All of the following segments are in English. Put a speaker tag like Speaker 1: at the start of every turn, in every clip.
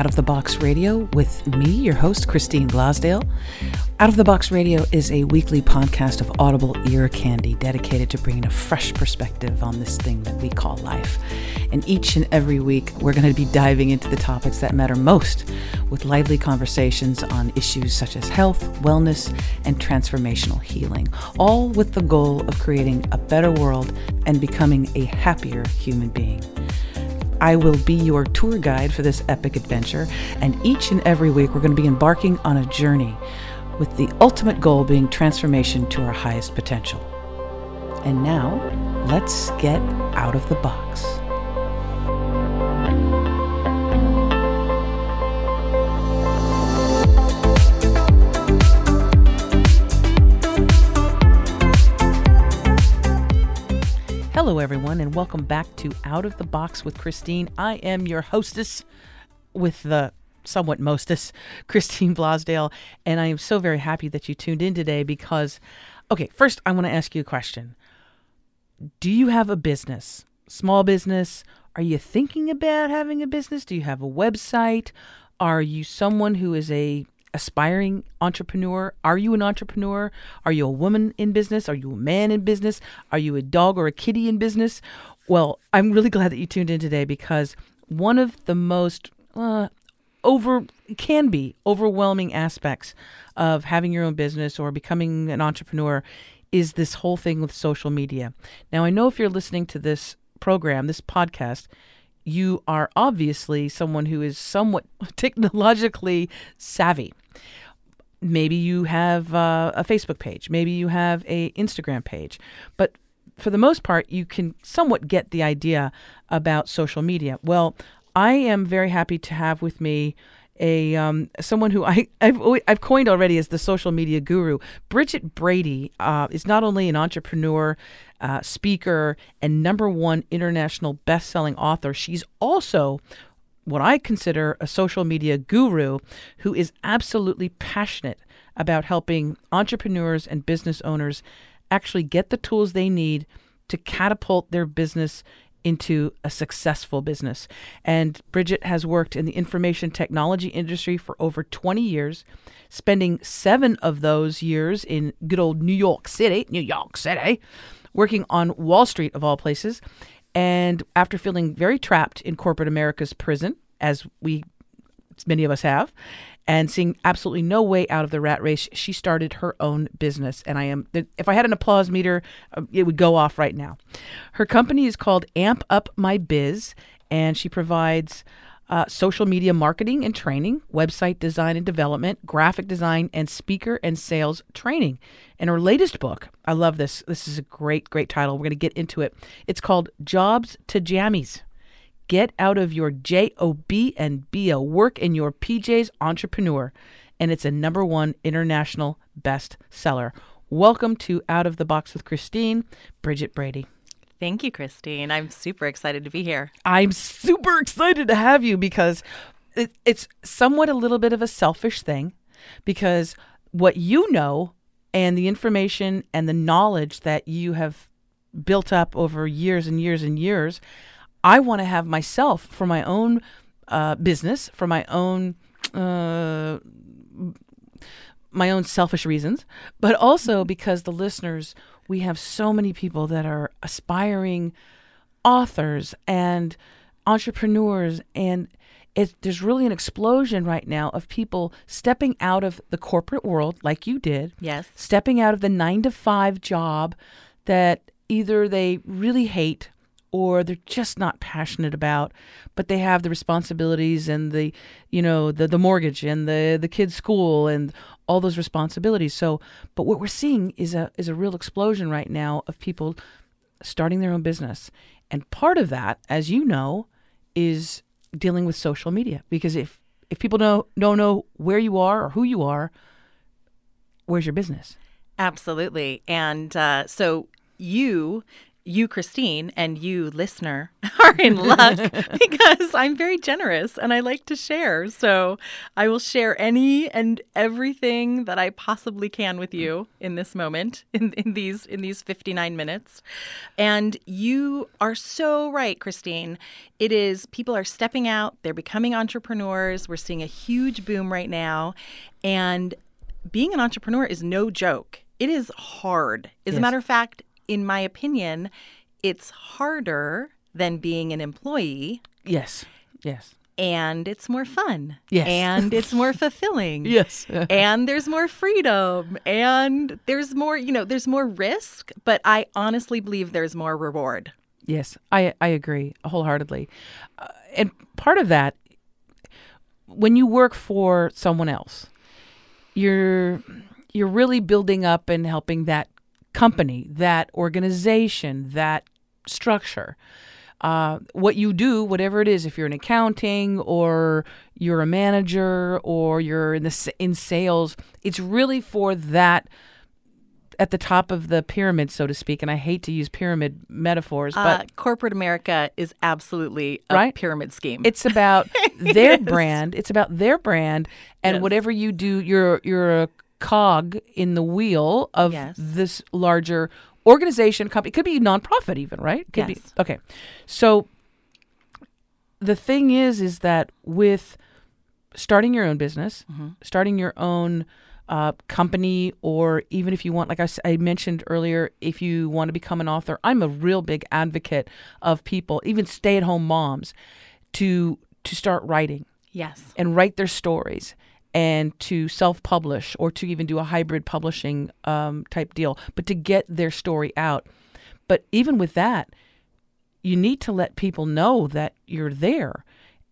Speaker 1: Out of the Box Radio with me, your host, Christine Blasdale. Out of the Box Radio is a weekly podcast of audible ear candy dedicated to bringing a fresh perspective on this thing that we call life. And each and every week, we're going to be diving into the topics that matter most with lively conversations on issues such as health, wellness, and transformational healing, all with the goal of creating a better world and becoming a happier human being. I will be your tour guide for this epic adventure, and each and every week we're going to be embarking on a journey with the ultimate goal being transformation to our highest potential. And now, let's get out of the box. Hello, everyone, and welcome back to Out of the Box with Christine. I am your hostess with the somewhat mostess, Christine Blasdale, and I am so very happy that you tuned in today because, okay, first I want to ask you a question. Do you have a business? Small business? Are you thinking about having a business? Do you have a website? Are you someone who is a aspiring entrepreneur? Are you an entrepreneur? Are you a woman in business? Are you a man in business? Are you a dog or a kitty in business? Well, I'm really glad that you tuned in today because one of the most uh, over can be overwhelming aspects of having your own business or becoming an entrepreneur is this whole thing with social media. Now, I know if you're listening to this program, this podcast, you are obviously someone who is somewhat technologically savvy. Maybe you have uh, a Facebook page, maybe you have a Instagram page, but for the most part, you can somewhat get the idea about social media. Well, I am very happy to have with me a um, someone who I I've, I've coined already as the social media guru. Bridget Brady uh, is not only an entrepreneur, uh, speaker, and number one international best-selling author. She's also what I consider a social media guru who is absolutely passionate about helping entrepreneurs and business owners actually get the tools they need to catapult their business into a successful business. And Bridget has worked in the information technology industry for over 20 years, spending seven of those years in good old New York City, New York City, working on Wall Street, of all places. And after feeling very trapped in corporate America's prison, as we, many of us have, and seeing absolutely no way out of the rat race, she started her own business. And I am, if I had an applause meter, uh, it would go off right now. Her company is called Amp Up My Biz, and she provides uh, social media marketing and training, website design and development, graphic design, and speaker and sales training. And her latest book, I love this. This is a great, great title. We're going to get into it. It's called Jobs to Jammies. Get out of your job and be a work in your PJs entrepreneur. And it's a number one international bestseller. Welcome to Out of the Box with Christine, Bridget Brady.
Speaker 2: Thank you, Christine. I'm super excited to be here.
Speaker 1: I'm super excited to have you because it, it's somewhat a little bit of a selfish thing because what you know and the information and the knowledge that you have built up over years and years and years I want to have myself for my own uh, business, for my own uh, my own selfish reasons, but also because the listeners, we have so many people that are aspiring authors and entrepreneurs and it, there's really an explosion right now of people stepping out of the corporate world like you did.
Speaker 2: Yes.
Speaker 1: Stepping out of the 9 to 5 job that either they really hate or they're just not passionate about but they have the responsibilities and the you know the the mortgage and the the kids school and all those responsibilities. So but what we're seeing is a is a real explosion right now of people starting their own business. And part of that as you know is dealing with social media. Because if if people don't don't know where you are or who you are where's your business?
Speaker 2: Absolutely. And uh, so you you, Christine, and you, listener, are in luck because I'm very generous and I like to share. So I will share any and everything that I possibly can with you in this moment, in, in these in these 59 minutes. And you are so right, Christine. It is people are stepping out, they're becoming entrepreneurs. We're seeing a huge boom right now. And being an entrepreneur is no joke. It is hard. As
Speaker 1: Yes.
Speaker 2: a matter of fact, in my opinion, it's harder than being an employee
Speaker 1: Yes. Yes.
Speaker 2: and it's more fun.
Speaker 1: Yes.
Speaker 2: And it's more fulfilling.
Speaker 1: Yes.
Speaker 2: And there's more freedom and there's more, you know, there's more risk, but I honestly believe there's more reward.
Speaker 1: Yes, I I agree wholeheartedly, uh, and part of that, when you work for someone else, you're you're really building up and helping that company, that organization, that structure. Uh, what you do, whatever it is, if you're in accounting or you're a manager or you're in the in sales, it's really for that at the top of the pyramid, so to speak. And I hate to use pyramid metaphors, but
Speaker 2: uh, corporate America is absolutely a
Speaker 1: Right?
Speaker 2: pyramid scheme.
Speaker 1: it's about their brand. It's about their brand, and
Speaker 2: Yes.
Speaker 1: whatever you do, you're you're a cog in the wheel of
Speaker 2: Yes.
Speaker 1: this larger organization company. It could be nonprofit, even right? Could be
Speaker 2: Yes.
Speaker 1: okay. So the thing is, is that with starting your own business,
Speaker 2: Mm-hmm.
Speaker 1: starting your own uh, company, or even if you want, like I mentioned earlier, if you want to become an author, I'm a real big advocate of people, even stay-at-home moms, to to start writing
Speaker 2: yes.
Speaker 1: and write their stories and to self-publish or to even do a hybrid publishing um, type deal, but to get their story out. But even with that, you need to let people know that you're there,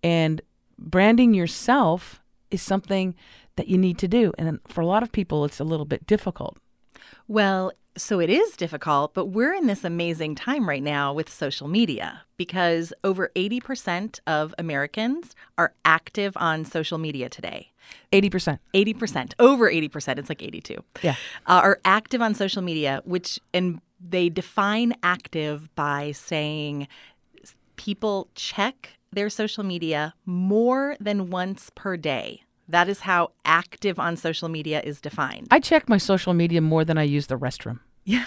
Speaker 1: and branding yourself is something that you need to do. And for a lot of people, it's a little bit difficult.
Speaker 2: Well, so it is difficult, but we're in this amazing time right now with social media because over 80% of Americans are active on social media today.
Speaker 1: Eighty percent.
Speaker 2: 80%, over 80%, it's like 82,
Speaker 1: Yeah.
Speaker 2: uh, are active on social media, which, and they define active by saying people check their social media more than once per day. That is how active on social media is defined.
Speaker 1: I check my social media more than I use the restroom.
Speaker 2: Yeah.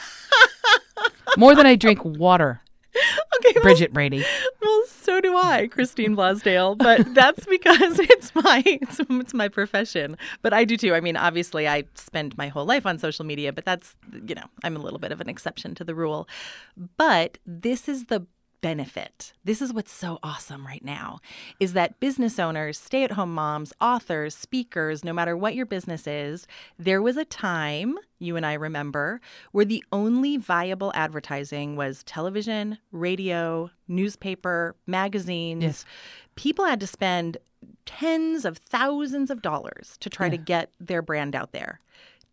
Speaker 1: More than I drink water.
Speaker 2: Okay, well,
Speaker 1: Bridget Brady.
Speaker 2: Well, so do I, Christine Blasdale, but that's because it's my it's, it's my profession. But I do too. I mean, obviously, I spend my whole life on social media, but that's you know, I'm a little bit of an exception to the rule. But this is the benefit. This is what's so awesome right now is that business owners, stay-at-home moms, authors, speakers, no matter what your business is, there was a time, you and I remember, where the only viable advertising was television, radio, newspaper, magazines.
Speaker 1: Yes.
Speaker 2: People had to spend tens of thousands of dollars to try to get their brand out there.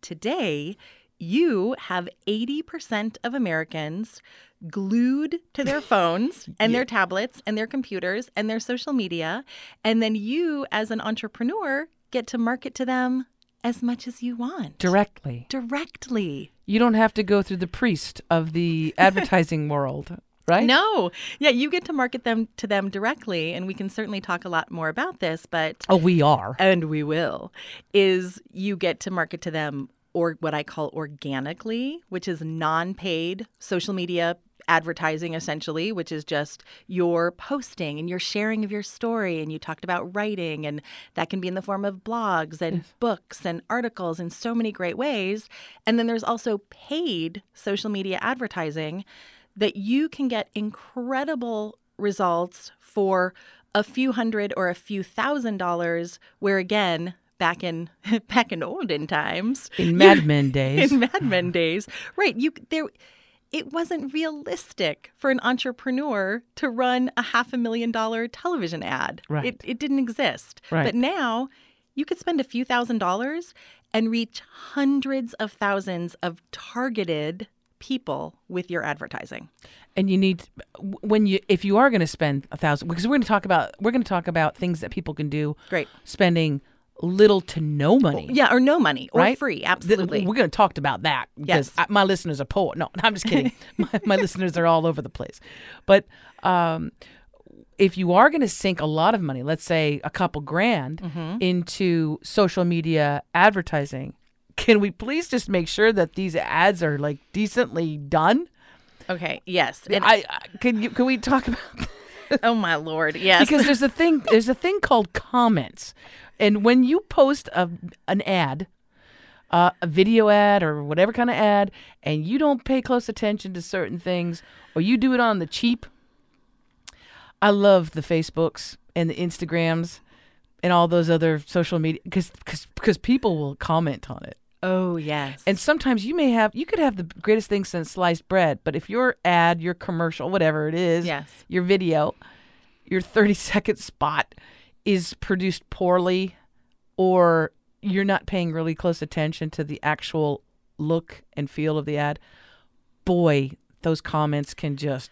Speaker 2: Today, you have 80% of Americans glued to their phones and their tablets and their computers and their social media. And then you, as an entrepreneur, get to market to them as much as you want
Speaker 1: Directly.
Speaker 2: directly.
Speaker 1: You don't have to go through the priest of the advertising world, right?
Speaker 2: No, yeah, you get to market them to them directly, and we can certainly talk a lot more about this. But
Speaker 1: Oh, we are.
Speaker 2: and we will, is you get to market to them or what I call organically, which is non-paid social media advertising essentially, which is just your posting and your sharing of your story and you talked about writing and that can be in the form of blogs and books and articles in so many great ways. And then there's also paid social media advertising that you can get incredible results for a few hundred or a few thousand dollars where again back in back in olden times
Speaker 1: In Mad Men days.
Speaker 2: in Mad Men days right you there it wasn't realistic for an entrepreneur to run a half a million dollar television ad.
Speaker 1: Right.
Speaker 2: it, it didn't exist.
Speaker 1: Right.
Speaker 2: but now you could spend a few thousand dollars and reach hundreds of thousands of targeted people with your advertising.
Speaker 1: And you need when you if you are going to spend a thousand because we're going to talk about we're going to talk about things that people can do.
Speaker 2: Great.
Speaker 1: Spending little to no money.
Speaker 2: Yeah, or no money or
Speaker 1: Right?
Speaker 2: free. Absolutely.
Speaker 1: We're going to talk about that because
Speaker 2: Yes.
Speaker 1: I, my listeners are poor. No, I'm just kidding. my, my listeners are all over the place. But um, if you are going to sink a lot of money, let's say a couple grand
Speaker 2: Mm-hmm.
Speaker 1: into social media advertising, can we please just make sure that these ads are like decently done?
Speaker 2: okay. Yes. And,
Speaker 1: I, I can you can we talk about
Speaker 2: oh my lord. Yes.
Speaker 1: because there's a thing there's a thing called comments and when you post a, an ad uh, a video ad or whatever kind of ad and you don't pay close attention to certain things or you do it on the cheap i love the facebooks and the instagrams and all those other social media because because people will comment on it
Speaker 2: oh yes.
Speaker 1: and sometimes you may have you could have the greatest thing since sliced bread, but if your ad, your commercial, whatever it is,
Speaker 2: Yes.
Speaker 1: your video, your 30 second spot is produced poorly or you're not paying really close attention to the actual look and feel of the ad, boy, those comments can just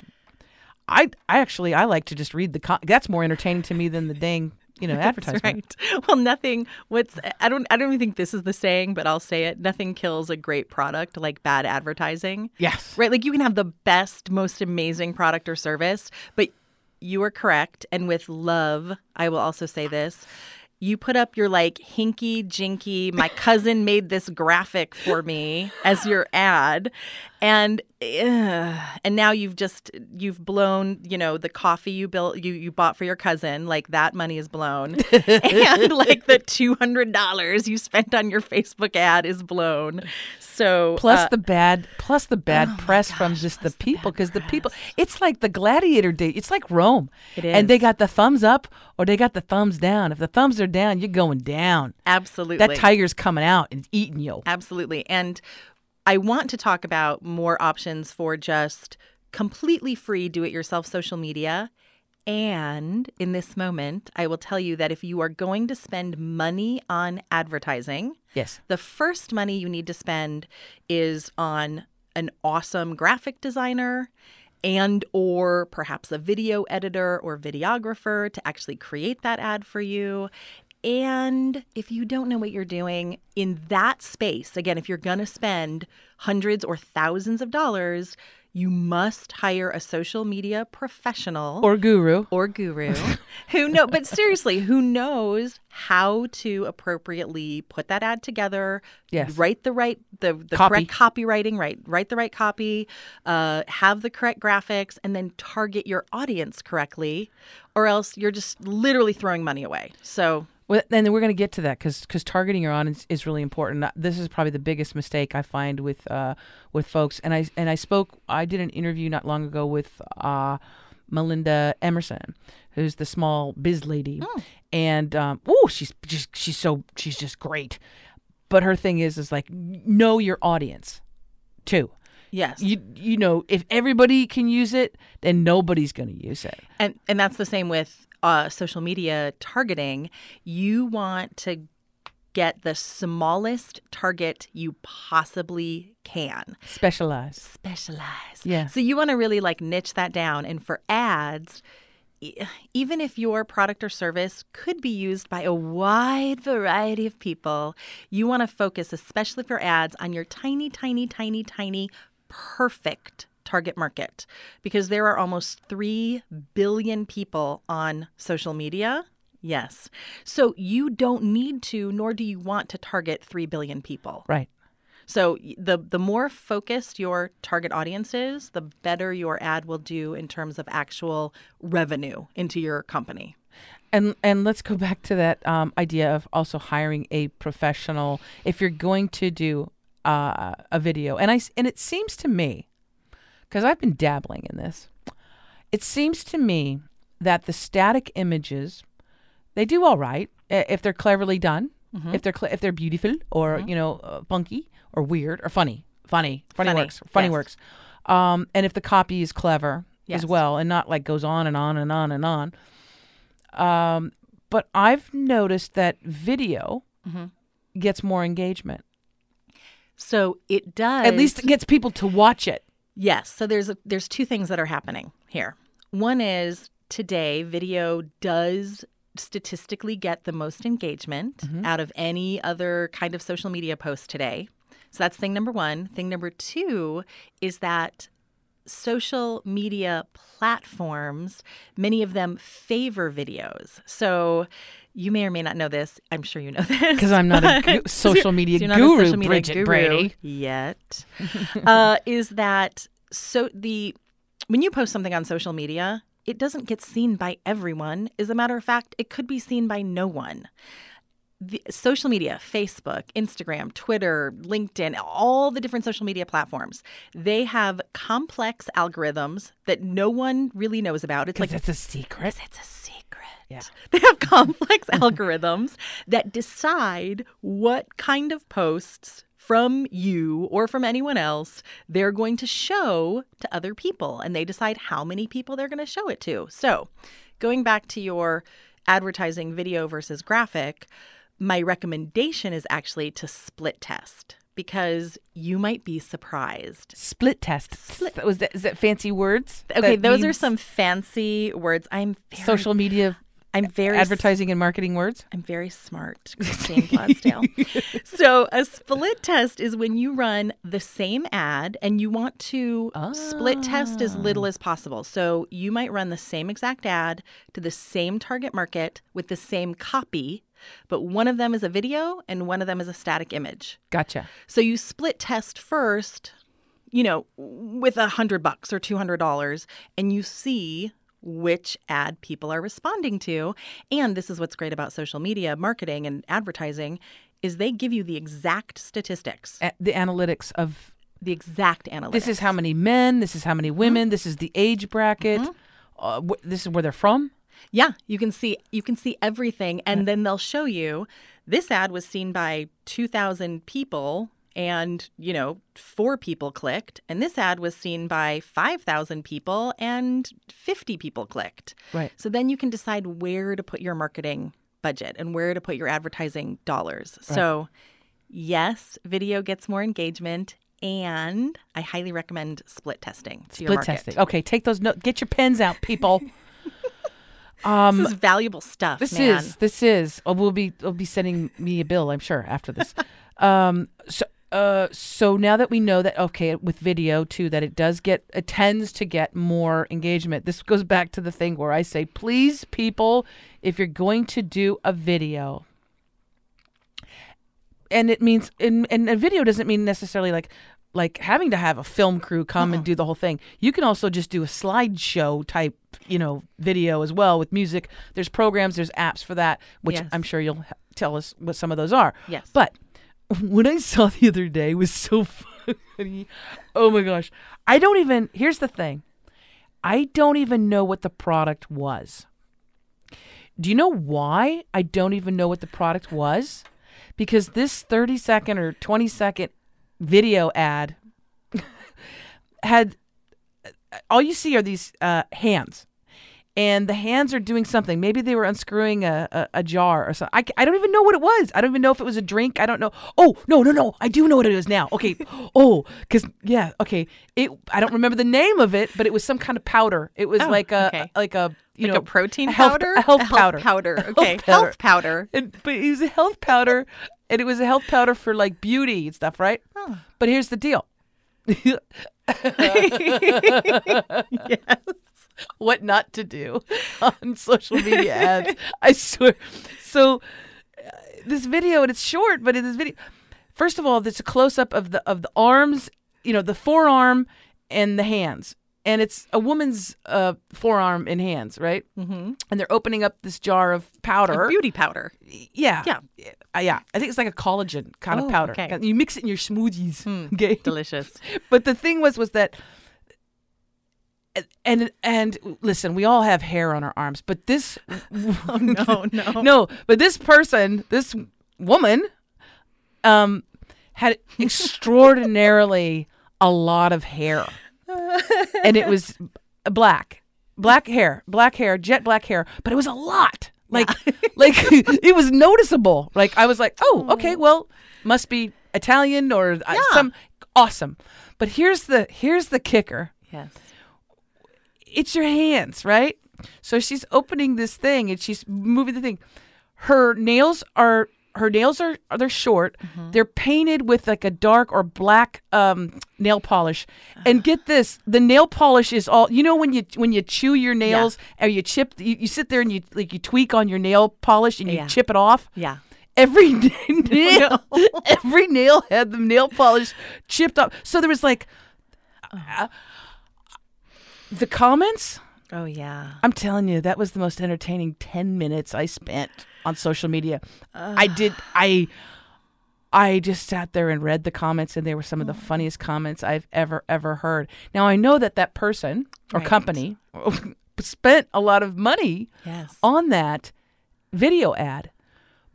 Speaker 1: I I actually I like to just read the com- that's more entertaining to me than the dang, you know, advertisement.
Speaker 2: Right. Well, nothing. What's I don't I don't even think this is the saying, but I'll say it. Nothing kills a great product like bad advertising.
Speaker 1: Yes.
Speaker 2: Right? Like you can have the best, most amazing product or service, but you are correct. And with love, I will also say this. You put up your like hinky jinky, my cousin made this graphic for me as your ad. And uh, and now you've just you've blown, you know, the coffee you built you you bought for your cousin, like that money is blown. and like the two hundred dollars you spent on your Facebook ad is blown. So
Speaker 1: plus
Speaker 2: uh,
Speaker 1: the bad plus the bad
Speaker 2: oh
Speaker 1: press from just the people because the people it's like the gladiator day it's like rome.
Speaker 2: It
Speaker 1: and they got the thumbs up or they got the thumbs down. If the thumbs are down you're going down.
Speaker 2: Absolutely.
Speaker 1: that tiger's coming out and eating you.
Speaker 2: Absolutely. And I want to talk about more options for just completely free do it yourself social media. And in this moment, I will tell you that if you are going to spend money on advertising,
Speaker 1: yes
Speaker 2: the first money you need to spend is on an awesome graphic designer and or perhaps a video editor or videographer to actually create that ad for you and if you don't know what you're doing in that space again if you're going to spend hundreds or thousands of dollars you must hire a social media professional
Speaker 1: or guru
Speaker 2: or guru who know but seriously who knows how to appropriately put that ad together
Speaker 1: Yes.
Speaker 2: write the right the, the
Speaker 1: Copy.
Speaker 2: correct copywriting right write the right copy uh, have the correct graphics and then target your audience correctly or else you're just literally throwing money away so
Speaker 1: Well, and we're going to get to that because because targeting your audience is really important. Uh, This is probably the biggest mistake I find with uh, with folks. And I and I spoke. I did an interview not long ago with uh, Melinda Emerson, who's the small biz lady, and um, oh, she's just she's so she's just great. But her thing is is like know your audience, too.
Speaker 2: yes
Speaker 1: You you know if everybody can use it, then nobody's going to use it.
Speaker 2: and and that's the same with uh, social media targeting you want to get the smallest target you possibly can
Speaker 1: Specialize.
Speaker 2: specialize.
Speaker 1: Yeah.
Speaker 2: So you want to really like niche that down. And for ads, even if your product or service could be used by a wide variety of people, you want to focus, especially for ads, on your tiny, tiny, tiny, tiny, perfect target market because there are almost 3 billion people on social media. Yes. So you don't need to, nor do you want to target 3 billion people.
Speaker 1: Right.
Speaker 2: So the the more focused your target audience is, the better your ad will do in terms of actual revenue into your company.
Speaker 1: And and let's go back to that um, idea of also hiring a professional if you're going to do uh, a video. And I and it seems to me, because I've been dabbling in this, it seems to me that the static images they do all right if they're cleverly done, if they're cle if they're beautiful or you know uh, funky or weird or funny, funny, funny,
Speaker 2: Funny,
Speaker 1: works, funny
Speaker 2: yes.
Speaker 1: works. Um, and if the copy is clever
Speaker 2: Yes.
Speaker 1: as well and not like goes on and on and on and on. Um, but I've noticed that video
Speaker 2: Mm-hmm.
Speaker 1: gets more engagement.
Speaker 2: So it does
Speaker 1: At least it gets people to watch it.
Speaker 2: Yes. So there's a, there's two things that are happening here. One is today video does statistically get the most engagement mm-hmm. out of any other kind of social media post today. So that's thing number one. Thing number two is that social media platforms, many of them favor videos. So you may or may not know this. I'm sure you know this.
Speaker 1: Because I'm not a gu- social media
Speaker 2: you're not
Speaker 1: guru,
Speaker 2: social media
Speaker 1: Bridget
Speaker 2: guru
Speaker 1: Brady.
Speaker 2: yet. uh, is that so? The when you post something on social media, it doesn't get seen by everyone. As a matter of fact, it could be seen by no one. The, social media, Facebook, Instagram, Twitter, LinkedIn, all the different social media platforms, they have complex algorithms that no one really knows about. It's
Speaker 1: Like that's a secret.
Speaker 2: it's a secret.
Speaker 1: Yeah.
Speaker 2: They have complex algorithms that decide what kind of posts from you or from anyone else they're going to show to other people. And they decide how many people they're going to show it to. So, going back to your advertising video versus graphic, my recommendation is actually to split test because you might be surprised.
Speaker 1: Split test. Split. Was that is that fancy words?
Speaker 2: Okay,
Speaker 1: That
Speaker 2: those are some fancy words. I'm very,
Speaker 1: social media
Speaker 2: I'm very
Speaker 1: advertising and marketing words.
Speaker 2: I'm very smart, Christine Blasdale. so, a split test is when you run the same ad and you want to split test as little ah. as possible. So, you might run the same exact ad to the same target market with the same copy, but one of them is a video and one of them is a static image.
Speaker 1: Gotcha.
Speaker 2: So, you split test first, you know, with a hundred bucks or two hundred dollars, and you see which ad people are responding to. And this is what's great about social media marketing and advertising is they give you the exact statistics,
Speaker 1: A- the analytics of
Speaker 2: the exact analytics.
Speaker 1: this is how many men, this is how many women, this is the age bracket, uh, wh- this is where they're from.
Speaker 2: Yeah, you can see you can see everything and then they'll show you this ad was seen by 2000 people and, you know, 4 people clicked and this ad was seen by 5000 people and 50 people clicked.
Speaker 1: Right.
Speaker 2: So then you can decide where to put your marketing budget and where to put your advertising dollars. right. So, yes, video gets more engagement and I highly recommend split testing
Speaker 1: Split testing. Okay, take those notes. Get your pens out, people. um,
Speaker 2: This is valuable stuff,
Speaker 1: This
Speaker 2: man.
Speaker 1: is this is. Oh, we'll be we'll be sending me a bill, I'm sure, after this. um, so uh, so now that we know that okay, with video too, that it does get it tends to get more engagement. This goes back to the thing where I say, please, people, if you're going to do a video, and it means and, and a video doesn't mean necessarily like like having to have a film crew come and do the whole thing. You can also just do a slideshow type, you know, video as well with music. There's programs, there's apps for that, which
Speaker 2: Yes.
Speaker 1: I'm sure you'll tell us what some of those are.
Speaker 2: Yes.
Speaker 1: But what I saw the other day was so funny. Oh my gosh. I don't even here's the thing. I don't even know what the product was. Do you know why I don't even know what the product was? Because this 30 second or 20 second video ad had all you see are these uh, hands. And the hands are doing something. Maybe they were unscrewing a, a, a jar or something. I don't even know what it was. I don't even know if it was a drink. I don't know. Oh, no, no, no. I do know what it is now. Okay. Oh, because, yeah, okay. It. I don't remember the name of it, but it was some kind of powder. It was
Speaker 2: Oh,
Speaker 1: like a,
Speaker 2: okay.
Speaker 1: like a, you
Speaker 2: like
Speaker 1: know,
Speaker 2: a protein
Speaker 1: a health-
Speaker 2: powder?
Speaker 1: A health
Speaker 2: A
Speaker 1: powder.
Speaker 2: powder. Okay.
Speaker 1: health powder.
Speaker 2: Health powder.
Speaker 1: And, but it was a health powder, and it was a health powder for like beauty and stuff, right?
Speaker 2: Oh.
Speaker 1: But here's the deal.
Speaker 2: yes.
Speaker 1: what not to do on social media ads. I swear. So uh, this video, and it's short, but in this video, first of all, there's a close up of the of the arms, you know, the forearm and the hands. And it's a woman's uh, forearm and hands, right?
Speaker 2: Mm-hmm.
Speaker 1: And they're opening up this jar of powder.
Speaker 2: Beauty powder.
Speaker 1: Yeah.
Speaker 2: Yeah.
Speaker 1: Uh, yeah. I think it's like a collagen kind
Speaker 2: Oh,
Speaker 1: of powder.
Speaker 2: okay.
Speaker 1: You mix it in your smoothies.
Speaker 2: Hmm.
Speaker 1: Okay.
Speaker 2: Delicious.
Speaker 1: But the thing was was that and and listen, we all have hair on our arms, but this
Speaker 2: Oh no, no.
Speaker 1: no, but this person, this woman um had extraordinarily a lot of hair. and it was black. Black hair, black hair, jet black hair, but it was a lot. Like like it was noticeable. Like I was like, "Oh, okay, well, must be Italian or uh,
Speaker 2: Yeah.
Speaker 1: some awesome." But here's the here's the kicker
Speaker 2: Yes.
Speaker 1: It's your hands, right? So she's opening this thing and she's moving the thing. Her nails are her nails are are- they're short. They're painted with like a dark or black um, nail polish. And get this, the nail polish is all you know when you when you chew your nails or you chip you, you sit there and you like you tweak on your nail polish and you
Speaker 2: Yeah.
Speaker 1: chip it off.
Speaker 2: Yeah.
Speaker 1: Every nail, every nail had the nail polish chipped off. So there was like uh, the comments.
Speaker 2: Oh yeah.
Speaker 1: I'm telling you, that was the most entertaining 10 minutes I spent on social media. I did I I just sat there and read the comments and they were some of the mm. funniest comments I've ever ever heard. Now I know that that person or
Speaker 2: Right.
Speaker 1: company spent a lot of money
Speaker 2: Yes.
Speaker 1: on that video ad.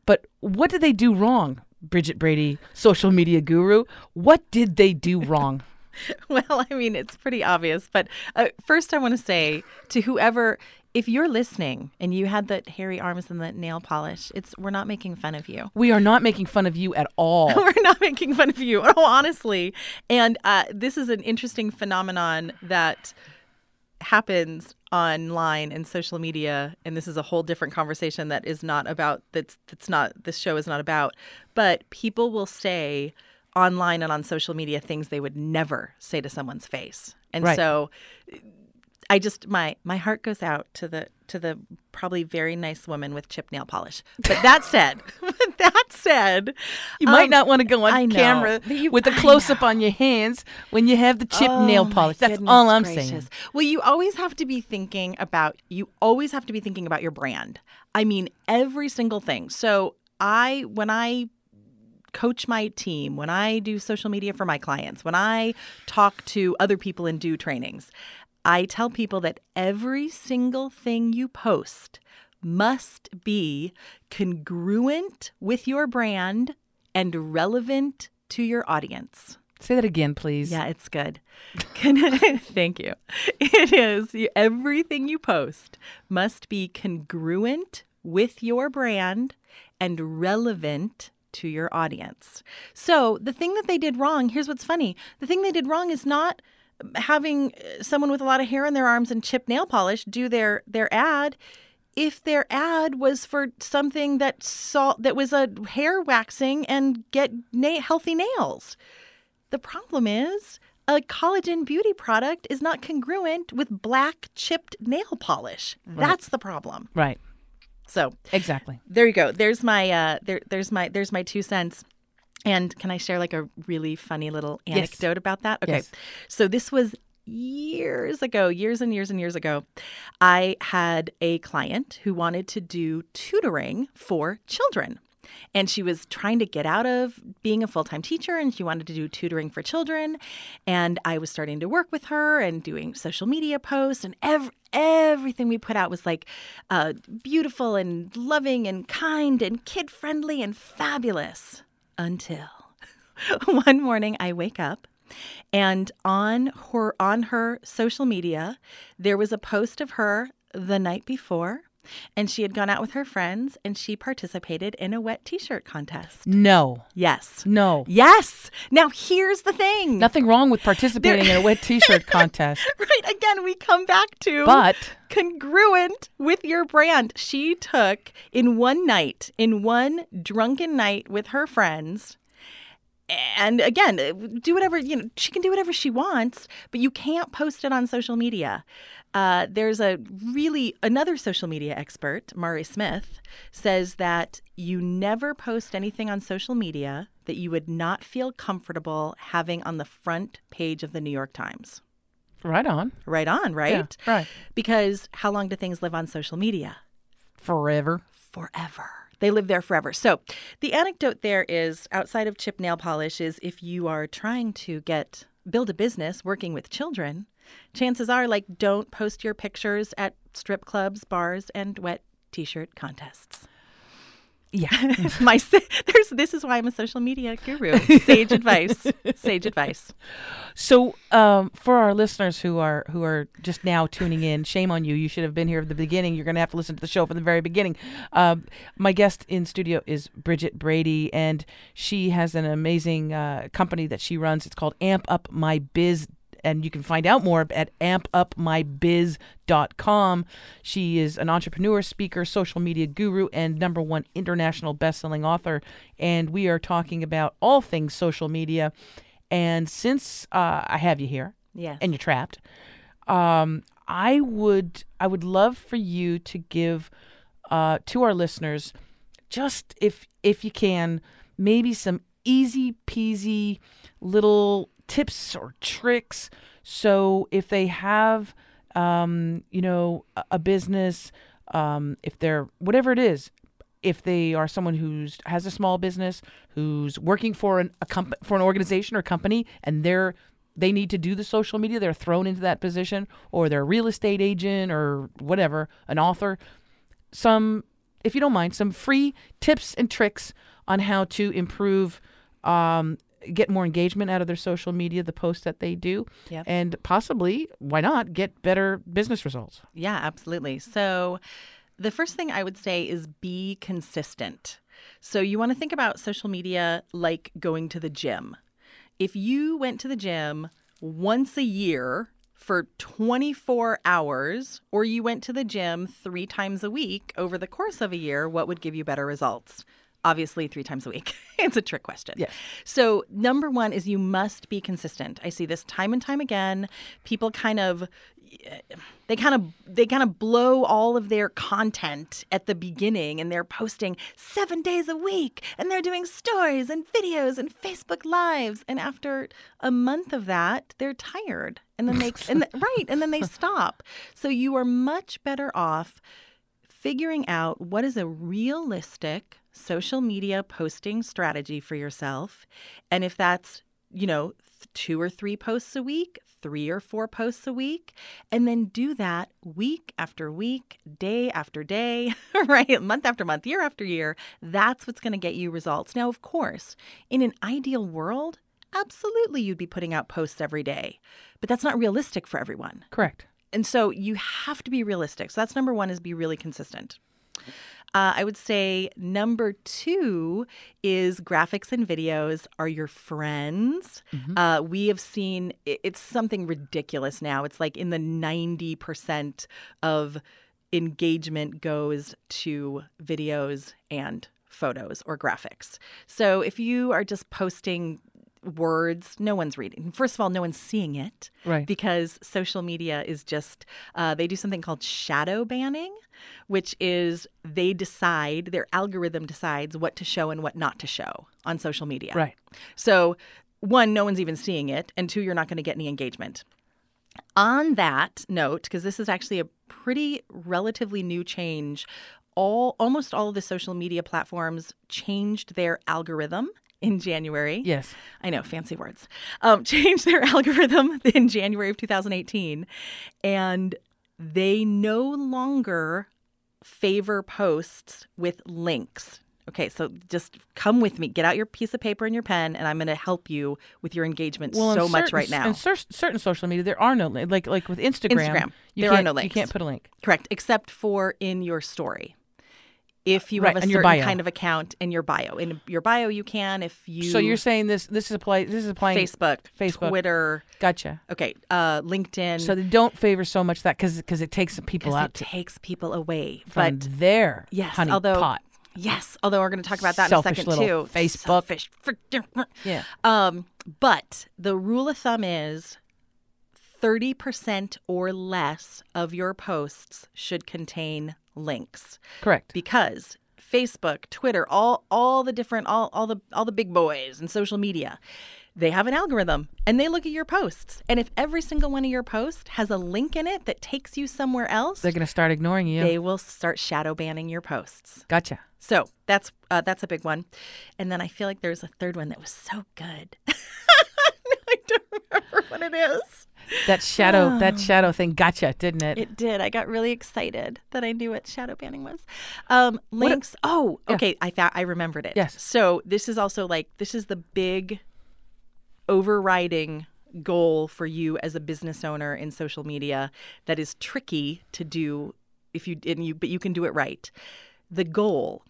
Speaker 1: But what did they do wrong? Bridget Brady, social media guru, what did they do wrong?
Speaker 2: Well, I mean, it's pretty obvious. But uh, first, I want to say to whoever, if you're listening and you had the hairy arms and the nail polish, it's we're not making fun of you.
Speaker 1: We are not making fun of you at all.
Speaker 2: We're not making fun of you, oh, honestly. And uh, this is an interesting phenomenon that happens online and social media and this is a whole different conversation that is not about that's that's not this show is not about but people will say online and on social media things they would never say to someone's face and
Speaker 1: Right.
Speaker 2: so I just my my heart goes out to the to the probably very nice woman with chip nail polish. But that said, that said,
Speaker 1: You might
Speaker 2: um,
Speaker 1: not want to go on camera
Speaker 2: you-
Speaker 1: with a close up on your hands when you have the chip nail
Speaker 2: Oh, my
Speaker 1: polish. That's all I'm
Speaker 2: gracious.
Speaker 1: saying.
Speaker 2: Well, you always have to be thinking about you always have to be thinking about your brand. I mean, every single thing. So I when I coach my team, when I do social media for my clients, when I talk to other people and do trainings, I tell people that every single thing you post must be congruent with your brand and relevant to your audience.
Speaker 1: Say that again, please.
Speaker 2: Yeah, it's good. Can- Thank you. It is. Everything you post must be congruent with your brand and relevant to your audience. So, the thing that they did wrong, here's what's funny. The thing they did wrong is not having uh, someone with a lot of hair on their arms and chip nail polish do their their ad if their ad was for something that saw that was a hair waxing and get na- healthy nails. The problem is a collagen beauty product is not congruent with black chipped nail polish. That's the problem.
Speaker 1: Right.
Speaker 2: So
Speaker 1: Exactly.
Speaker 2: there you go. There's my uh, there there's my there's my two cents. And can I share like a really funny little
Speaker 1: Yes.
Speaker 2: anecdote about that? Okay.
Speaker 1: Yes.
Speaker 2: So this was years ago, years and years and years ago. I had a client who wanted to do tutoring for children. And she was trying to get out of being a full time teacher and she wanted to do tutoring for children. And I was starting to work with her and doing social media posts, and ev- everything we put out was like uh, beautiful and loving and kind and kid friendly and fabulous. Until one morning I wake up and on her on her social media there was a post of her the night before and she had gone out with her friends and she participated in a wet t-shirt contest.
Speaker 1: No.
Speaker 2: Yes.
Speaker 1: No.
Speaker 2: Yes. Now here's the thing.
Speaker 1: Nothing wrong with participating in a wet t-shirt contest.
Speaker 2: Right. Again, we come back to
Speaker 1: But
Speaker 2: congruent with your brand. She took in one night, in one drunken night with her friends. And again, do whatever, you know, she can do whatever she wants, but you can't post it on social media. Uh, there's a really, another social media expert, Mari Smith, says that you never post anything on social media that you would not feel comfortable having on the front page of the New York Times.
Speaker 1: right on.
Speaker 2: Right on, right?
Speaker 1: Yeah, right.
Speaker 2: Because how long do things live on social media?
Speaker 1: Forever.
Speaker 2: Forever. They live there forever. So the anecdote there is outside of chip nail polish is if you are trying to get build a business working with children, chances are like don't post your pictures at strip clubs, bars, and wet t-shirt contests.
Speaker 1: Yeah.
Speaker 2: My there's this is why I'm a social media guru. Sage advice. Sage advice.
Speaker 1: So, um, for our listeners who are who are just now tuning in, shame on you. You should have been here at the beginning. You're going to have to listen to the show from the very beginning. Um, my guest in studio is Bridget Brady, and she has an amazing uh, company that she runs. It's called Amp Up My Biz and you can find out more at ampupmybiz.com. She is an entrepreneur, speaker, social media guru, and number one international best-selling author. And we are talking about all things social media. And since uh, I have you here,
Speaker 2: Yes.
Speaker 1: and you're trapped, um, I would I would love for you to give uh, to our listeners just if if you can maybe some easy peasy little tips or tricks. So if they have um, you know a, business um, if they're whatever it is if they are someone who's has a small business who's working for an a comp- for an organization or company and they're they need to do the social media they're thrown into that position or they're a real estate agent or whatever an author some if you don't mind some free tips and tricks on how to improve um, get more engagement out of their social media the posts that they do
Speaker 2: Yep.
Speaker 1: and possibly why not get better business results
Speaker 2: Yeah, absolutely. So, the first thing I would say is be consistent. So, you want to think about social media like going to the gym. If you went to the gym once a year for 24 hours, or you went to the gym three times a week over the course of a year, what would give you better results? Obviously, three times a week. it's a trick question.
Speaker 1: Yes.
Speaker 2: So, number one is you must be consistent. I see this time and time again. People kind of eh, they kind of they kind of blow all of their content at the beginning and they're posting 7 days a week and they're doing stories and videos and Facebook lives and after a month of that they're tired and then they and the, right and then they stop. So you are much better off figuring out what is a realistic social media posting strategy for yourself. And if that's, you know, two or three posts a week, three or four posts a week, and then do that week after week, day after day, right? Month after month, year after year. That's what's going to get you results. Now, of course, in an ideal world, absolutely you'd be putting out posts every day, but that's not realistic for everyone.
Speaker 1: correct
Speaker 2: And so you have to be realistic. So that's number one is be really consistent. Uh, I would say number two is graphics and videos are your friends. Uh, we have seen it's something ridiculous now. It's like in the 90% of engagement goes to videos and photos or graphics. So if you are just posting words, no one's reading. First of all, no one's seeing it
Speaker 1: right.
Speaker 2: because social media is just uh, they do something called shadow banning which is they decide their algorithm decides what to show and what not to show on social media.
Speaker 1: Right.
Speaker 2: So one no one's even seeing it and two you're not going to get any engagement. On that note because this is actually a pretty relatively new change all almost all of the social media platforms changed their algorithm in January.
Speaker 1: yes
Speaker 2: I know, fancy words. Um, changed their algorithm in January of 2018, and they no longer favor posts with links. Okay, so just come with me. Get out your piece of paper and your pen, and I'm going to help you with your engagement
Speaker 1: well,
Speaker 2: so much right now.
Speaker 1: In cer- certain social media, there are no li- like like with Instagram.
Speaker 2: Instagram,
Speaker 1: you
Speaker 2: there are no
Speaker 1: You can't put a link.
Speaker 2: Correct, except for in your story. If you
Speaker 1: Right,
Speaker 2: have a certain kind of account in your bio, in your bio, you can. If you
Speaker 1: So you're saying this this is apply this is applying
Speaker 2: Facebook,
Speaker 1: Facebook.
Speaker 2: Twitter,
Speaker 1: Gotcha.
Speaker 2: okay, uh, LinkedIn.
Speaker 1: So they don't favor so much that because because it takes people out
Speaker 2: it
Speaker 1: to,
Speaker 2: takes people away.
Speaker 1: from
Speaker 2: But
Speaker 1: their
Speaker 2: yes,
Speaker 1: honey
Speaker 2: although
Speaker 1: pot.
Speaker 2: yes, although we're going to talk about that
Speaker 1: Selfish
Speaker 2: in a second
Speaker 1: little
Speaker 2: too.
Speaker 1: Facebook.
Speaker 2: Selfish.
Speaker 1: Yeah.
Speaker 2: Um, but the rule of thumb is thirty percent or less of your posts should contain links
Speaker 1: Correct.
Speaker 2: because Facebook, Twitter, all all the different all all the all the big boys and social media, they have an algorithm and they look at your posts. And if every single one of your posts has a link in it that takes you somewhere else,
Speaker 1: They're going to start ignoring you.
Speaker 2: they will start shadow banning your posts.
Speaker 1: gotcha.
Speaker 2: So that's uh, that's a big one. And then I feel like there's a third one that was so good. Don't remember what it is.
Speaker 1: That shadow that shadow thing gotcha, didn't it?
Speaker 2: It did. I got really excited that I knew what shadow banning was. Um, links. oh,
Speaker 1: Yeah.
Speaker 2: okay. I found. I remembered it.
Speaker 1: Yes.
Speaker 2: So this is also like this is the big overriding goal for you as a business owner in social media that is tricky to do if you and you but you can do it right. The goal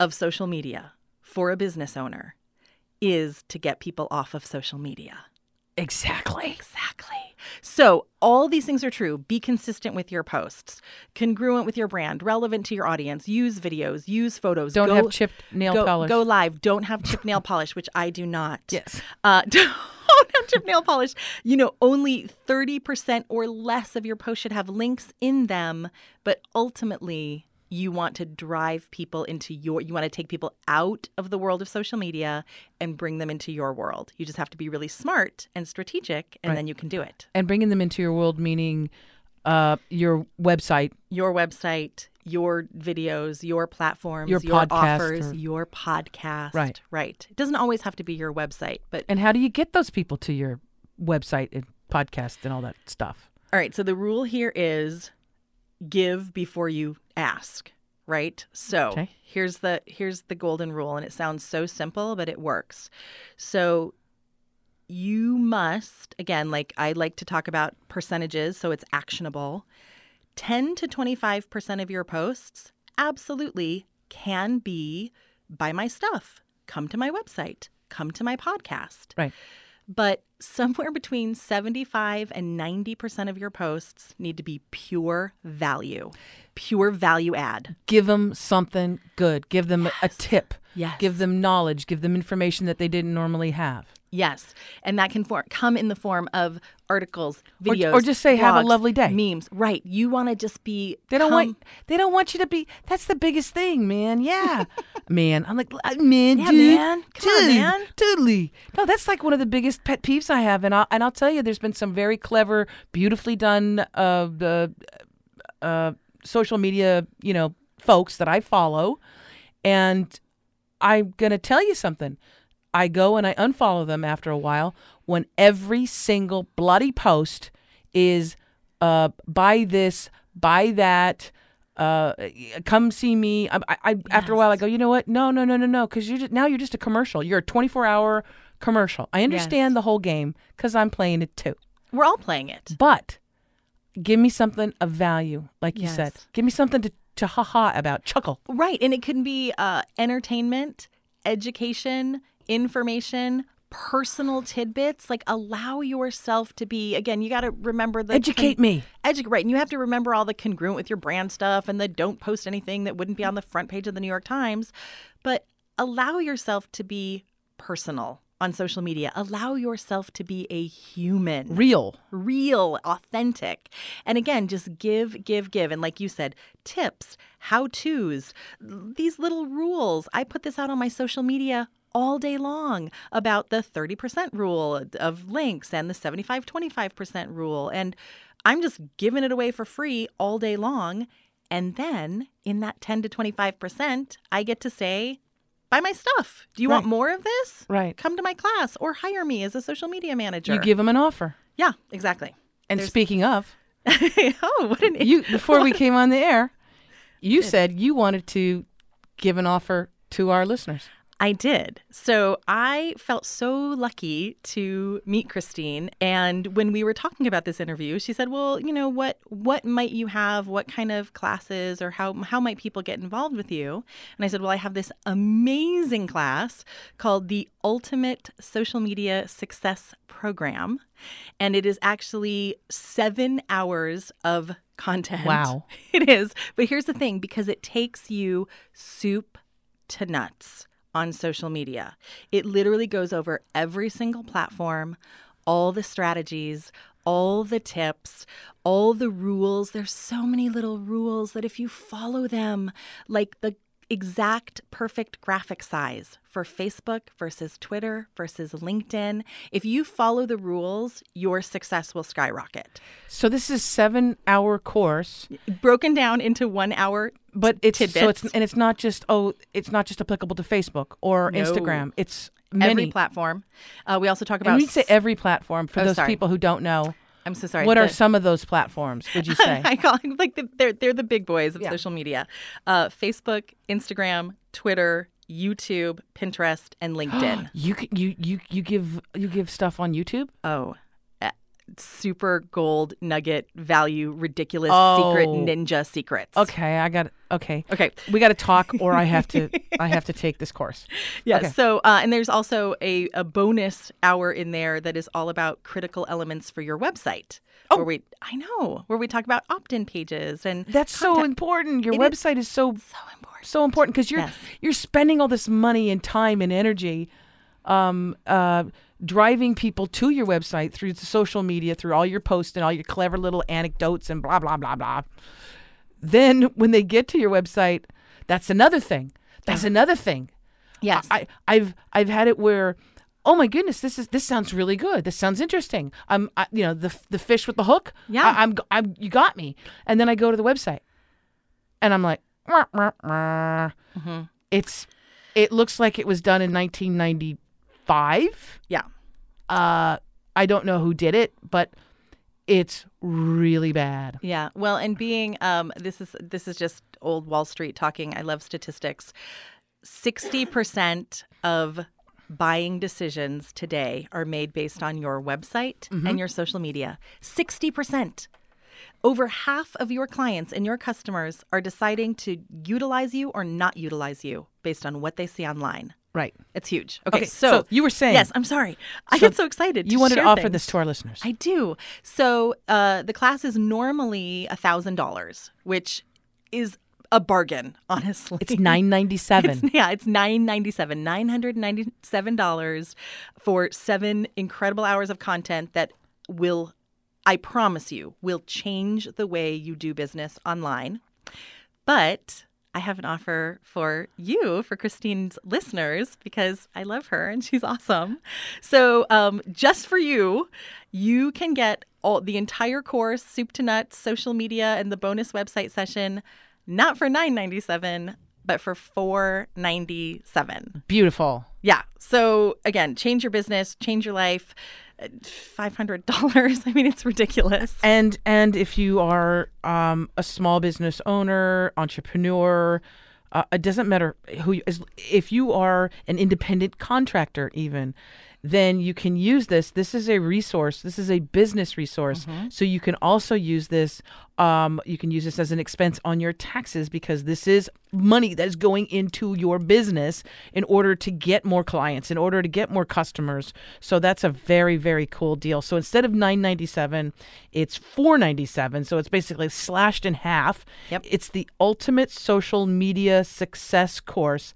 Speaker 2: of social media for a business owner is to get people off of social media.
Speaker 1: Exactly.
Speaker 2: Exactly. So, all these things are true. Be consistent with your posts, congruent with your brand, relevant to your audience. Use videos, use photos.
Speaker 1: Don't
Speaker 2: go,
Speaker 1: have chipped nail
Speaker 2: go,
Speaker 1: polish.
Speaker 2: Go live. Don't have chip nail polish, which I do not.
Speaker 1: Yes.
Speaker 2: Uh, don't have chip nail polish. You know, only 30% or less of your posts should have links in them, but ultimately, you want to drive people into your you want to take people out of the world of social media and bring them into your world you just have to be really smart and strategic and
Speaker 1: Right.
Speaker 2: then you can do it
Speaker 1: And bringing them into your world, meaning uh, your website,
Speaker 2: your website your videos your platforms
Speaker 1: Your podcast
Speaker 2: offers
Speaker 1: or-
Speaker 2: your podcast
Speaker 1: Right.
Speaker 2: right it doesn't always have to be your website but
Speaker 1: and how do you get those people to your website and podcast and all that stuff?
Speaker 2: all right so the rule here is give before you ask right? So
Speaker 1: Okay.
Speaker 2: here's the here's the golden rule and it sounds so simple but it works. So you must again like i like to talk about percentages so it's actionable. 10 to 25% of your posts absolutely can be buy my stuff. Come to my website. Come to my podcast.
Speaker 1: Right.
Speaker 2: but somewhere between 75 and 90% of your posts need to be pure value, pure value add.
Speaker 1: Give them something good. Give them a tip.
Speaker 2: Yes.
Speaker 1: Give them knowledge. Give them information that they didn't normally have.
Speaker 2: Yes. And that can for- come in the form of articles, videos,
Speaker 1: or just say, "Have a lovely day."
Speaker 2: memes. Right. You want to just be
Speaker 1: They don't
Speaker 2: come-
Speaker 1: want. They don't want you to be. That's the biggest thing, man. Yeah, man. I'm like, uh, man,
Speaker 2: Yeah,
Speaker 1: dude,
Speaker 2: man. Come on, man.
Speaker 1: Totally. No, that's like one of the biggest pet peeves I have, and I'll and I'll tell you, there's been some very clever, beautifully done, uh, the, uh, social media, you know, folks that I follow, and I'm gonna tell you something. I go and I unfollow them after a while when every single bloody post is uh, buy this, buy that, uh, come see me. I, I, I after a while I go, you know what? No, no, no, no, no, because you just, now you're just a commercial. You're a 24 hour commercial. I understand
Speaker 2: Yes.
Speaker 1: the whole game because I'm playing it too.
Speaker 2: We're all playing it.
Speaker 1: But give me something of value, like you said. Give me something to to ha ha about, chuckle.
Speaker 2: Right. And it can be uh, entertainment, education, information, personal tidbits. Like allow yourself to be, again, you got to remember the.
Speaker 1: Educate me.
Speaker 2: Educate, right. And you have to remember all the congruent with your brand stuff and the don't post anything that wouldn't be on the front page of the New York Times. But allow yourself to be personal on social media. Allow yourself to be a human
Speaker 1: Real.
Speaker 2: real, authentic. And again, just give, give, give. And like you said, tips, how to's, these little rules. I put this out on my social media all day long about the 30% rule of links and the 75 25% rule. And I'm just giving it away for free all day long. And then in that 10 to 25%, I get to say, buy my stuff. Do you want more of this?
Speaker 1: Right.
Speaker 2: Come to my class or hire me as a social media manager.
Speaker 1: You give them an offer.
Speaker 2: Yeah, exactly.
Speaker 1: And
Speaker 2: There's-
Speaker 1: speaking of,
Speaker 2: oh, what an
Speaker 1: you before we came on the air, you said you wanted to give an offer to our listeners.
Speaker 2: I did. So I felt so lucky to meet Christine. And when we were talking about this interview, she said, "Well, you know what? What might you have? What kind of classes, or how how might people get involved with you?" And I said, "Well, I have this amazing class called the Ultimate Social Media Success Program, and it is actually seven hours of content.
Speaker 1: Wow.
Speaker 2: it is. But here's the thing: because it takes you soup to nuts on social media. It literally goes over every single platform, all the strategies, all the tips, all the rules. There's so many little rules that if you follow them, like the exact perfect graphic size for Facebook versus Twitter versus LinkedIn, if you follow the rules, your success will skyrocket.
Speaker 1: So this is seven hour course,
Speaker 2: Broken down into one hour
Speaker 1: but it's so it's and it's not just oh it's not just applicable to Facebook or
Speaker 2: No.
Speaker 1: Instagram. It's many.
Speaker 2: every platform. Uh, we also talk about
Speaker 1: and we say every platform for
Speaker 2: Oh,
Speaker 1: those
Speaker 2: sorry.
Speaker 1: people who don't know.
Speaker 2: I'm so sorry.
Speaker 1: what are some of those platforms? Would you say?
Speaker 2: I call them like the, they're they're the big boys of
Speaker 1: Yeah.
Speaker 2: social media: uh, Facebook, Instagram, Twitter, YouTube, Pinterest, and LinkedIn.
Speaker 1: you you you you give you give stuff on YouTube.
Speaker 2: oh, super gold nugget value, ridiculous
Speaker 1: Oh.
Speaker 2: secret ninja secrets.
Speaker 1: Okay, I got okay.
Speaker 2: Okay.
Speaker 1: We got to talk, or I have to. I have to take this course.
Speaker 2: Yeah.
Speaker 1: Okay.
Speaker 2: So, uh, and there's also a, a bonus hour in there that is all about critical elements for your website.
Speaker 1: Oh.
Speaker 2: Where we, I know, where we talk about opt-in pages and
Speaker 1: That's so important. Your
Speaker 2: It is
Speaker 1: website is so
Speaker 2: so important.
Speaker 1: so important because you're
Speaker 2: Yes.
Speaker 1: you're spending all this money and time and energy um, uh, driving people to your website through the social media through all your posts and all your clever little anecdotes and blah blah blah blah then when they get to your website that's another thing that's another thing
Speaker 2: Yes.
Speaker 1: I, I've I've had it where, oh my goodness, this is this sounds really good. This sounds interesting. I'm, I, you know, the the fish with the hook.
Speaker 2: Yeah.
Speaker 1: I, I'm, I'm, you got me. And then I go to the website, and I'm like, "Wah, wah, wah."
Speaker 2: Mm-hmm.
Speaker 1: it's, it looks like it was done in 1995.
Speaker 2: yeah.
Speaker 1: Uh, I don't know who did it, but it's really bad.
Speaker 2: Yeah. Well, and being um, this is this is just old Wall Street talking. I love statistics. Sixty percent of buying decisions today are made based on your website and your social media. Sixty percent. Over half of your clients and your customers are deciding to utilize you or not utilize you based on what they see online.
Speaker 1: Right.
Speaker 2: It's huge. Okay,
Speaker 1: Okay,
Speaker 2: so,
Speaker 1: so you were saying-
Speaker 2: yes. I'm sorry. I get so excited.
Speaker 1: You wanted to offer
Speaker 2: things.
Speaker 1: this to our listeners.
Speaker 2: I do. So uh, the class is normally a thousand dollars, which is a bargain, honestly.
Speaker 1: it's 997.
Speaker 2: It's- yeah, it's nine ninety seven, nine hundred ninety seven dollars for seven incredible hours of content that will, I promise you, will change the way you do business online. But I have an offer for you, for Christine's listeners, because I love her and she's awesome. So, um, just for you, you can get all the entire course, soup to nuts, social media, and the bonus website session, not for nine ninety seven, but for four ninety seven.
Speaker 1: Beautiful.
Speaker 2: Yeah. So again, change your business, change your life. Five hundred dollars. I mean, it's ridiculous.
Speaker 1: And and if you are um, a small business owner, entrepreneur, uh, it doesn't matter who. You, if you are an independent contractor, even, then you can use this. This is a resource. This is a business resource. So you can also use this. Um, you can use this as an expense on your taxes because this is money that is going into your business in order to get more clients, in order to get more customers. So that's a very very cool deal. So instead of nine ninety seven, it's four ninety seven. So it's basically slashed in half.
Speaker 2: Yep.
Speaker 1: It's the ultimate social media success course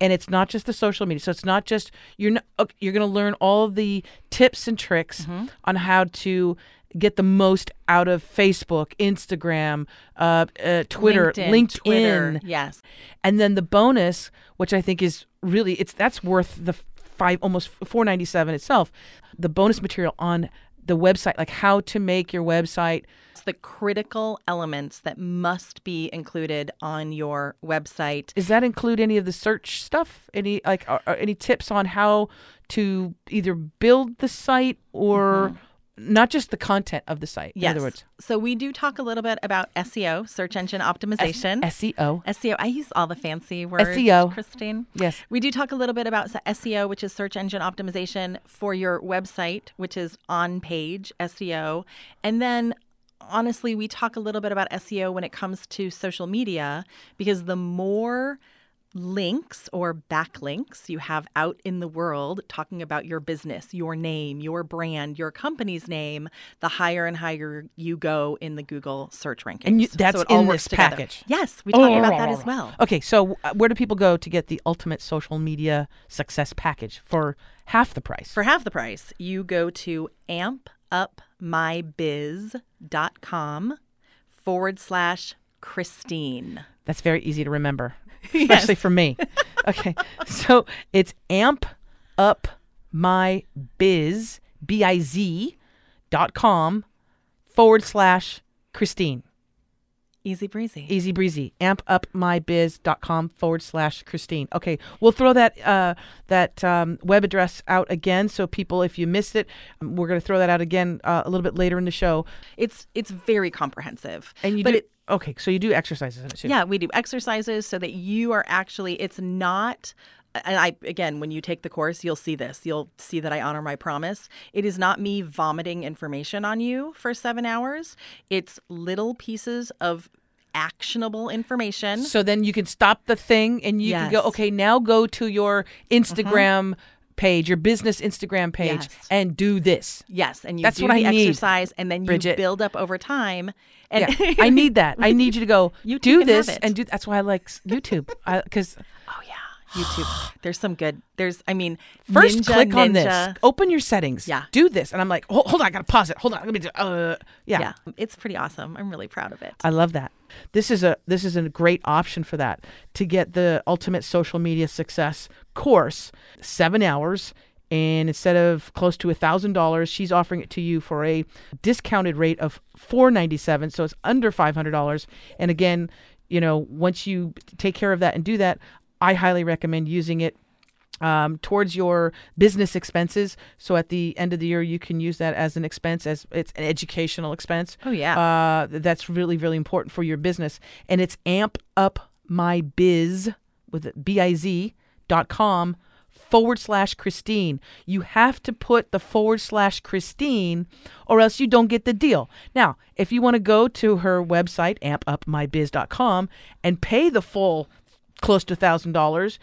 Speaker 1: and it's not just the social media so it's not just you're not, okay, you're going to learn all the tips and tricks
Speaker 2: Mm-hmm.
Speaker 1: on how to get the most out of Facebook, Instagram, uh, uh, Twitter, LinkedIn,
Speaker 2: Twitter. Yes.
Speaker 1: and then the bonus, which I think is really it's that's worth the five almost four ninety seven itself. The bonus material on the website, like how to make your website
Speaker 2: the critical elements that must be included on your website.
Speaker 1: Does that include any of the search stuff? Any like are, are any tips on how to either build the site or not just the content of the site?
Speaker 2: Mm-hmm. Yes.
Speaker 1: In other words,
Speaker 2: So we do talk a little bit about SEO, search engine optimization.
Speaker 1: SEO.
Speaker 2: SEO. I use all the fancy words.
Speaker 1: SEO.
Speaker 2: Christine.
Speaker 1: Yes.
Speaker 2: We do talk a little bit about SEO, which is search engine optimization for your website, which is on page SEO. And then honestly, we talk a little bit about SEO when it comes to social media because the more links or backlinks you have out in the world talking about your business, your name, your brand, your company's name, the higher and higher you go in the Google search rankings.
Speaker 1: And you- that's
Speaker 2: so
Speaker 1: in this
Speaker 2: together.
Speaker 1: package?
Speaker 2: Yes, we talk about that as well.
Speaker 1: Okay, so uh, where do people go to get the ultimate social media success package for half the price?
Speaker 2: For half the price, you go to ampupmybiz.com forward slash Christine.
Speaker 1: That's very easy to remember, especially for me. Okay, so it's amp up my biz b i z dot com forward slash Christine.
Speaker 2: Easy breezy.
Speaker 1: Easy breezy. Ampupmybiz.com forward slash Christine. Okay, we'll throw that uh, that um, web address out again. So people, if you missed it, um, we're going to throw that out again uh, a little bit later in the show.
Speaker 2: It's it's very comprehensive.
Speaker 1: And you
Speaker 2: but
Speaker 1: do
Speaker 2: it,
Speaker 1: okay. So you do exercises in it too.
Speaker 2: yeah, we do exercises so that you are actually it's not and I again, when you take the course, you'll see this. You'll see that I honor my promise. It is not me vomiting information on you for seven hours. It's little pieces of actionable information.
Speaker 1: So then you can stop the thing and you can go,
Speaker 2: Mm-hmm.
Speaker 1: okay, now go to your Instagram page, your business Instagram page,
Speaker 2: Yes.
Speaker 1: and do this.
Speaker 2: Yes, and you
Speaker 1: That's
Speaker 2: do
Speaker 1: what
Speaker 2: the
Speaker 1: I need,
Speaker 2: exercise, and then you
Speaker 1: Bridget.
Speaker 2: build up over time. And
Speaker 1: Yeah, I need that. I need you to go
Speaker 2: You
Speaker 1: do this and do. That's why I like YouTube because
Speaker 2: oh yeah, YouTube. There's some good. There's, I mean,
Speaker 1: first
Speaker 2: Ninja,
Speaker 1: click on this,
Speaker 2: Ninja.
Speaker 1: open your settings,
Speaker 2: Yeah.
Speaker 1: do this, and I'm like, hold, hold on, I gotta pause it. Hold on, let me do. Uh, yeah.
Speaker 2: Yeah, it's pretty awesome. I'm really proud of it.
Speaker 1: I love that. This is a this is a great option for that to get the ultimate social media success course, seven hours. And instead of close to a thousand dollars, she's offering it to you for a discounted rate of four ninety seven. So it's under five hundred dollars. And again, you know, once you take care of that and do that, I highly recommend using it um, towards your business expenses. So at the end of the year, you can use that as an expense, as it's an educational expense.
Speaker 2: Oh, yeah.
Speaker 1: Uh, that's really, really important for your business. And it's amp up my biz with it, B-I-Z dot com forward slash Christine. You have to put the forward slash Christine or else you don't get the deal. Now, if you want to go to her website, ampupmybiz.com and pay the full close to thousand dollars,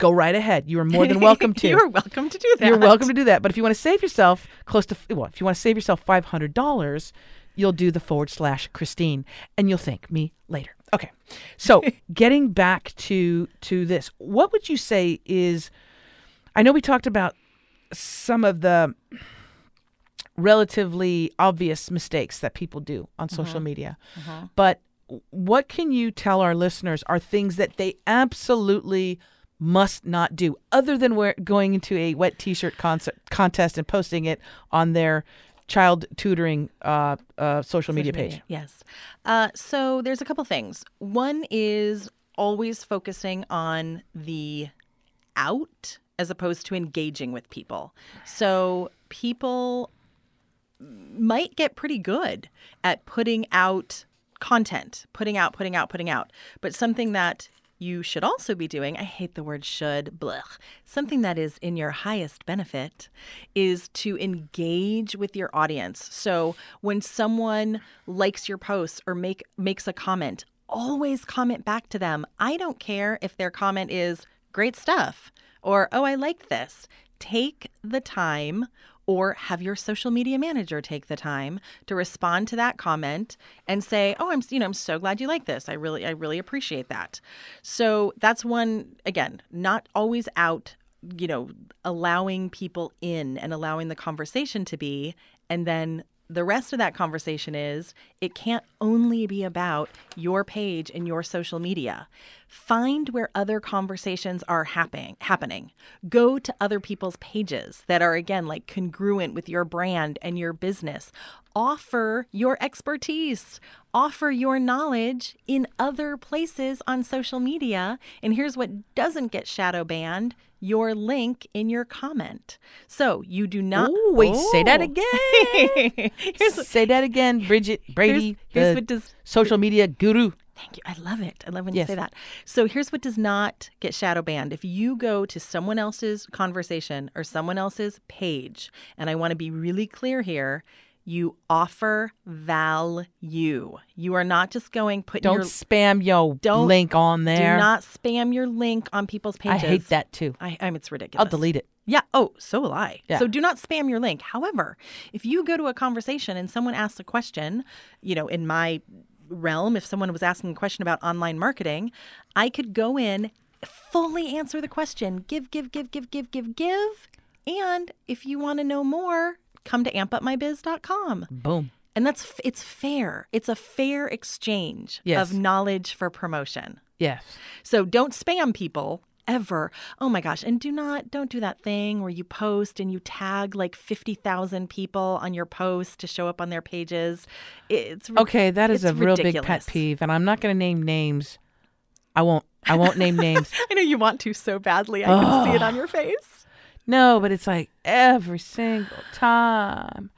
Speaker 1: go right ahead. You are more than welcome to.
Speaker 2: You're welcome to do that.
Speaker 1: You're welcome to do that. But if you want to save yourself close to well, if you want to save yourself five hundred dollars, you'll do the forward slash Christine, and you'll thank me later. Okay. So getting back to to this, what would you say is? I know we talked about some of the relatively obvious mistakes that people do on social uh-huh. media, uh-huh. but what can you tell our listeners are things that they absolutely must not do other than wear, going into a wet t-shirt concert, contest and posting it on their child tutoring uh, uh, social, media
Speaker 2: Social
Speaker 1: page
Speaker 2: Yes. Uh, so there's a couple things. One is always focusing on the out as opposed to engaging with people. So people might get pretty good at putting out content, putting out, putting out, putting out. But something that you should also be doing, I hate the word should, blech, something that is in your highest benefit is to engage with your audience. So when someone likes your post or make makes a comment, always comment back to them. I don't care if their comment is great stuff or oh I like this. Take the time or have your social media manager take the time to respond to that comment and say, "Oh, I'm you know, I'm so glad you like this. I really I really appreciate that." So, that's one again, not always out, you know, allowing people in and allowing the conversation to be and then the rest of that conversation is it can't only be about your page and your social media. Find where other conversations are happening happening. Go to other people's pages that are again like congruent with your brand and your business. Offer your expertise. Offer your knowledge in other places on social media. And here's what doesn't get shadow banned your link in your comment. So you do not.
Speaker 1: Ooh, wait, say that
Speaker 2: Oh.
Speaker 1: again.
Speaker 2: here's,
Speaker 1: Say that again, Bridget Brady,
Speaker 2: here's
Speaker 1: the
Speaker 2: what does
Speaker 1: social media guru.
Speaker 2: Thank you. I love it. I love when
Speaker 1: Yes.
Speaker 2: you say that. So here's what does not get shadow banned. If you go to someone else's conversation or someone else's page, and I want to be really clear here, you offer value. You are not just going put
Speaker 1: Don't
Speaker 2: your
Speaker 1: spam your
Speaker 2: Don't-
Speaker 1: link on there.
Speaker 2: do not spam your link on people's pages.
Speaker 1: I hate that too.
Speaker 2: I, I'm it's ridiculous.
Speaker 1: I'll delete it.
Speaker 2: Yeah. Oh, so will I.
Speaker 1: Yeah.
Speaker 2: So do not spam your link. However, if you go to a conversation and someone asks a question, you know, in my realm, if someone was asking a question about online marketing, I could go in, fully answer the question, give, give, give, give, give, give, give. And if you want to know more, come to ampupmybiz.com.
Speaker 1: Boom.
Speaker 2: And that's it's fair. It's a fair exchange
Speaker 1: Yes.
Speaker 2: of knowledge for promotion.
Speaker 1: Yes.
Speaker 2: So don't spam people ever. Oh my gosh. And do not don't do that thing where you post and you tag like 50,000 people on your post to show up on their pages. It's
Speaker 1: Okay, that is a real big pet peeve, and I'm not going to name names. I won't. I won't name names.
Speaker 2: I know you want to so badly. I can see it on your face.
Speaker 1: No, but it's like every single time.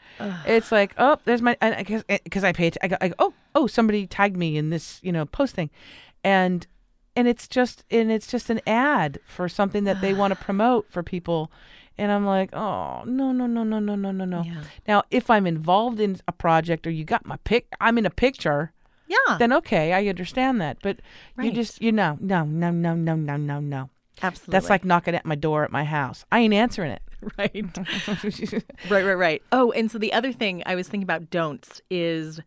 Speaker 1: It's like, oh, there's my, and I guess eh, because I pay, att- I go, I go, oh, oh, somebody tagged me in this, you know, post thing, and and it's just and it's just an ad for something that they want to promote for people. And I'm like, oh no no no no no no no no.
Speaker 2: Yeah.
Speaker 1: Now, if I'm involved in a project or you got my pic, I'm in a picture.
Speaker 2: Yeah.
Speaker 1: Then okay, I understand that. But you just you know no no no no no no no.
Speaker 2: Absolutely.
Speaker 1: That's like knocking at my door at my house. I ain't answering it.
Speaker 2: right. Right, right, right. Oh, and so the other thing I was thinking about don'ts is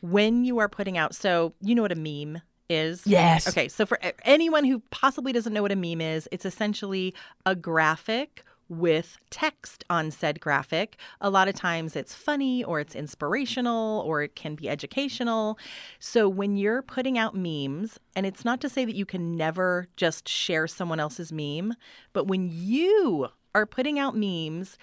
Speaker 2: when you are putting out, so you know what a meme is?
Speaker 1: Yes.
Speaker 2: Okay, so for anyone who possibly doesn't know what a meme is, it's essentially a graphic with text on said graphic. A lot of times it's funny or it's inspirational or it can be educational. So when you're putting out memes, and it's not to say that you can never just share someone else's meme, but when you are putting out memes,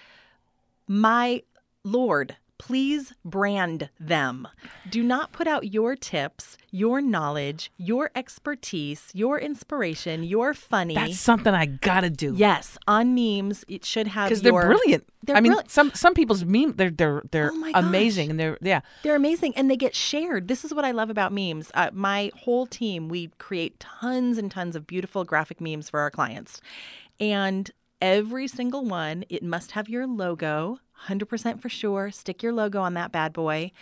Speaker 2: my lord, please brand them. Do not put out your tips, your knowledge, your expertise, your inspiration, your funny.
Speaker 1: That's something I gotta do.
Speaker 2: yes, on memes, it should have
Speaker 1: because they're brilliant.
Speaker 2: They're
Speaker 1: I mean,
Speaker 2: brilliant.
Speaker 1: some some people's meme they're they're they're
Speaker 2: Oh
Speaker 1: amazing and they're yeah.
Speaker 2: They're amazing and they get shared. This is what I love about memes. Uh, my whole team, we create tons and tons of beautiful graphic memes for our clients. And every single one, it must have your logo, 100% for sure. Stick your logo on that bad boy.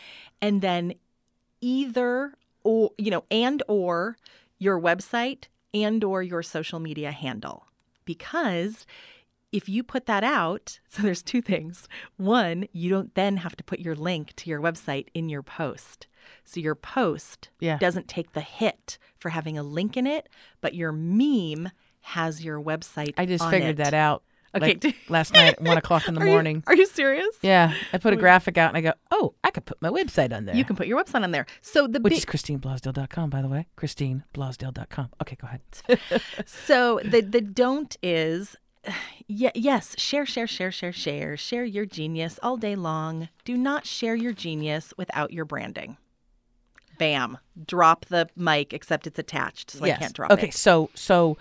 Speaker 2: And then either or, you know, and or your website and or your social media handle. Because if you put that out, so there's two things. One, you don't then have to put your link to your website in your post. So your post
Speaker 1: Yeah.
Speaker 2: doesn't take the hit for having a link in it, but your meme has your website.
Speaker 1: I just figured
Speaker 2: it.
Speaker 1: that out.
Speaker 2: Okay.
Speaker 1: like, last night at one o'clock in the
Speaker 2: Are you-
Speaker 1: morning.
Speaker 2: are you serious?
Speaker 1: Yeah, I put a oh, graphic out and I go, oh, I could put my website on there.
Speaker 2: You can put your website on there. So the
Speaker 1: which
Speaker 2: big,
Speaker 1: is ChristineBlasdale.com, by the way. ChristineBlasdale.com. Okay, go ahead.
Speaker 2: So the the don't is yeah, yes, share share share share share share your genius all day long. Do not share your genius without your branding. Bam. Drop the mic except it's attached so I can't drop
Speaker 1: okay,
Speaker 2: it.
Speaker 1: Okay, so so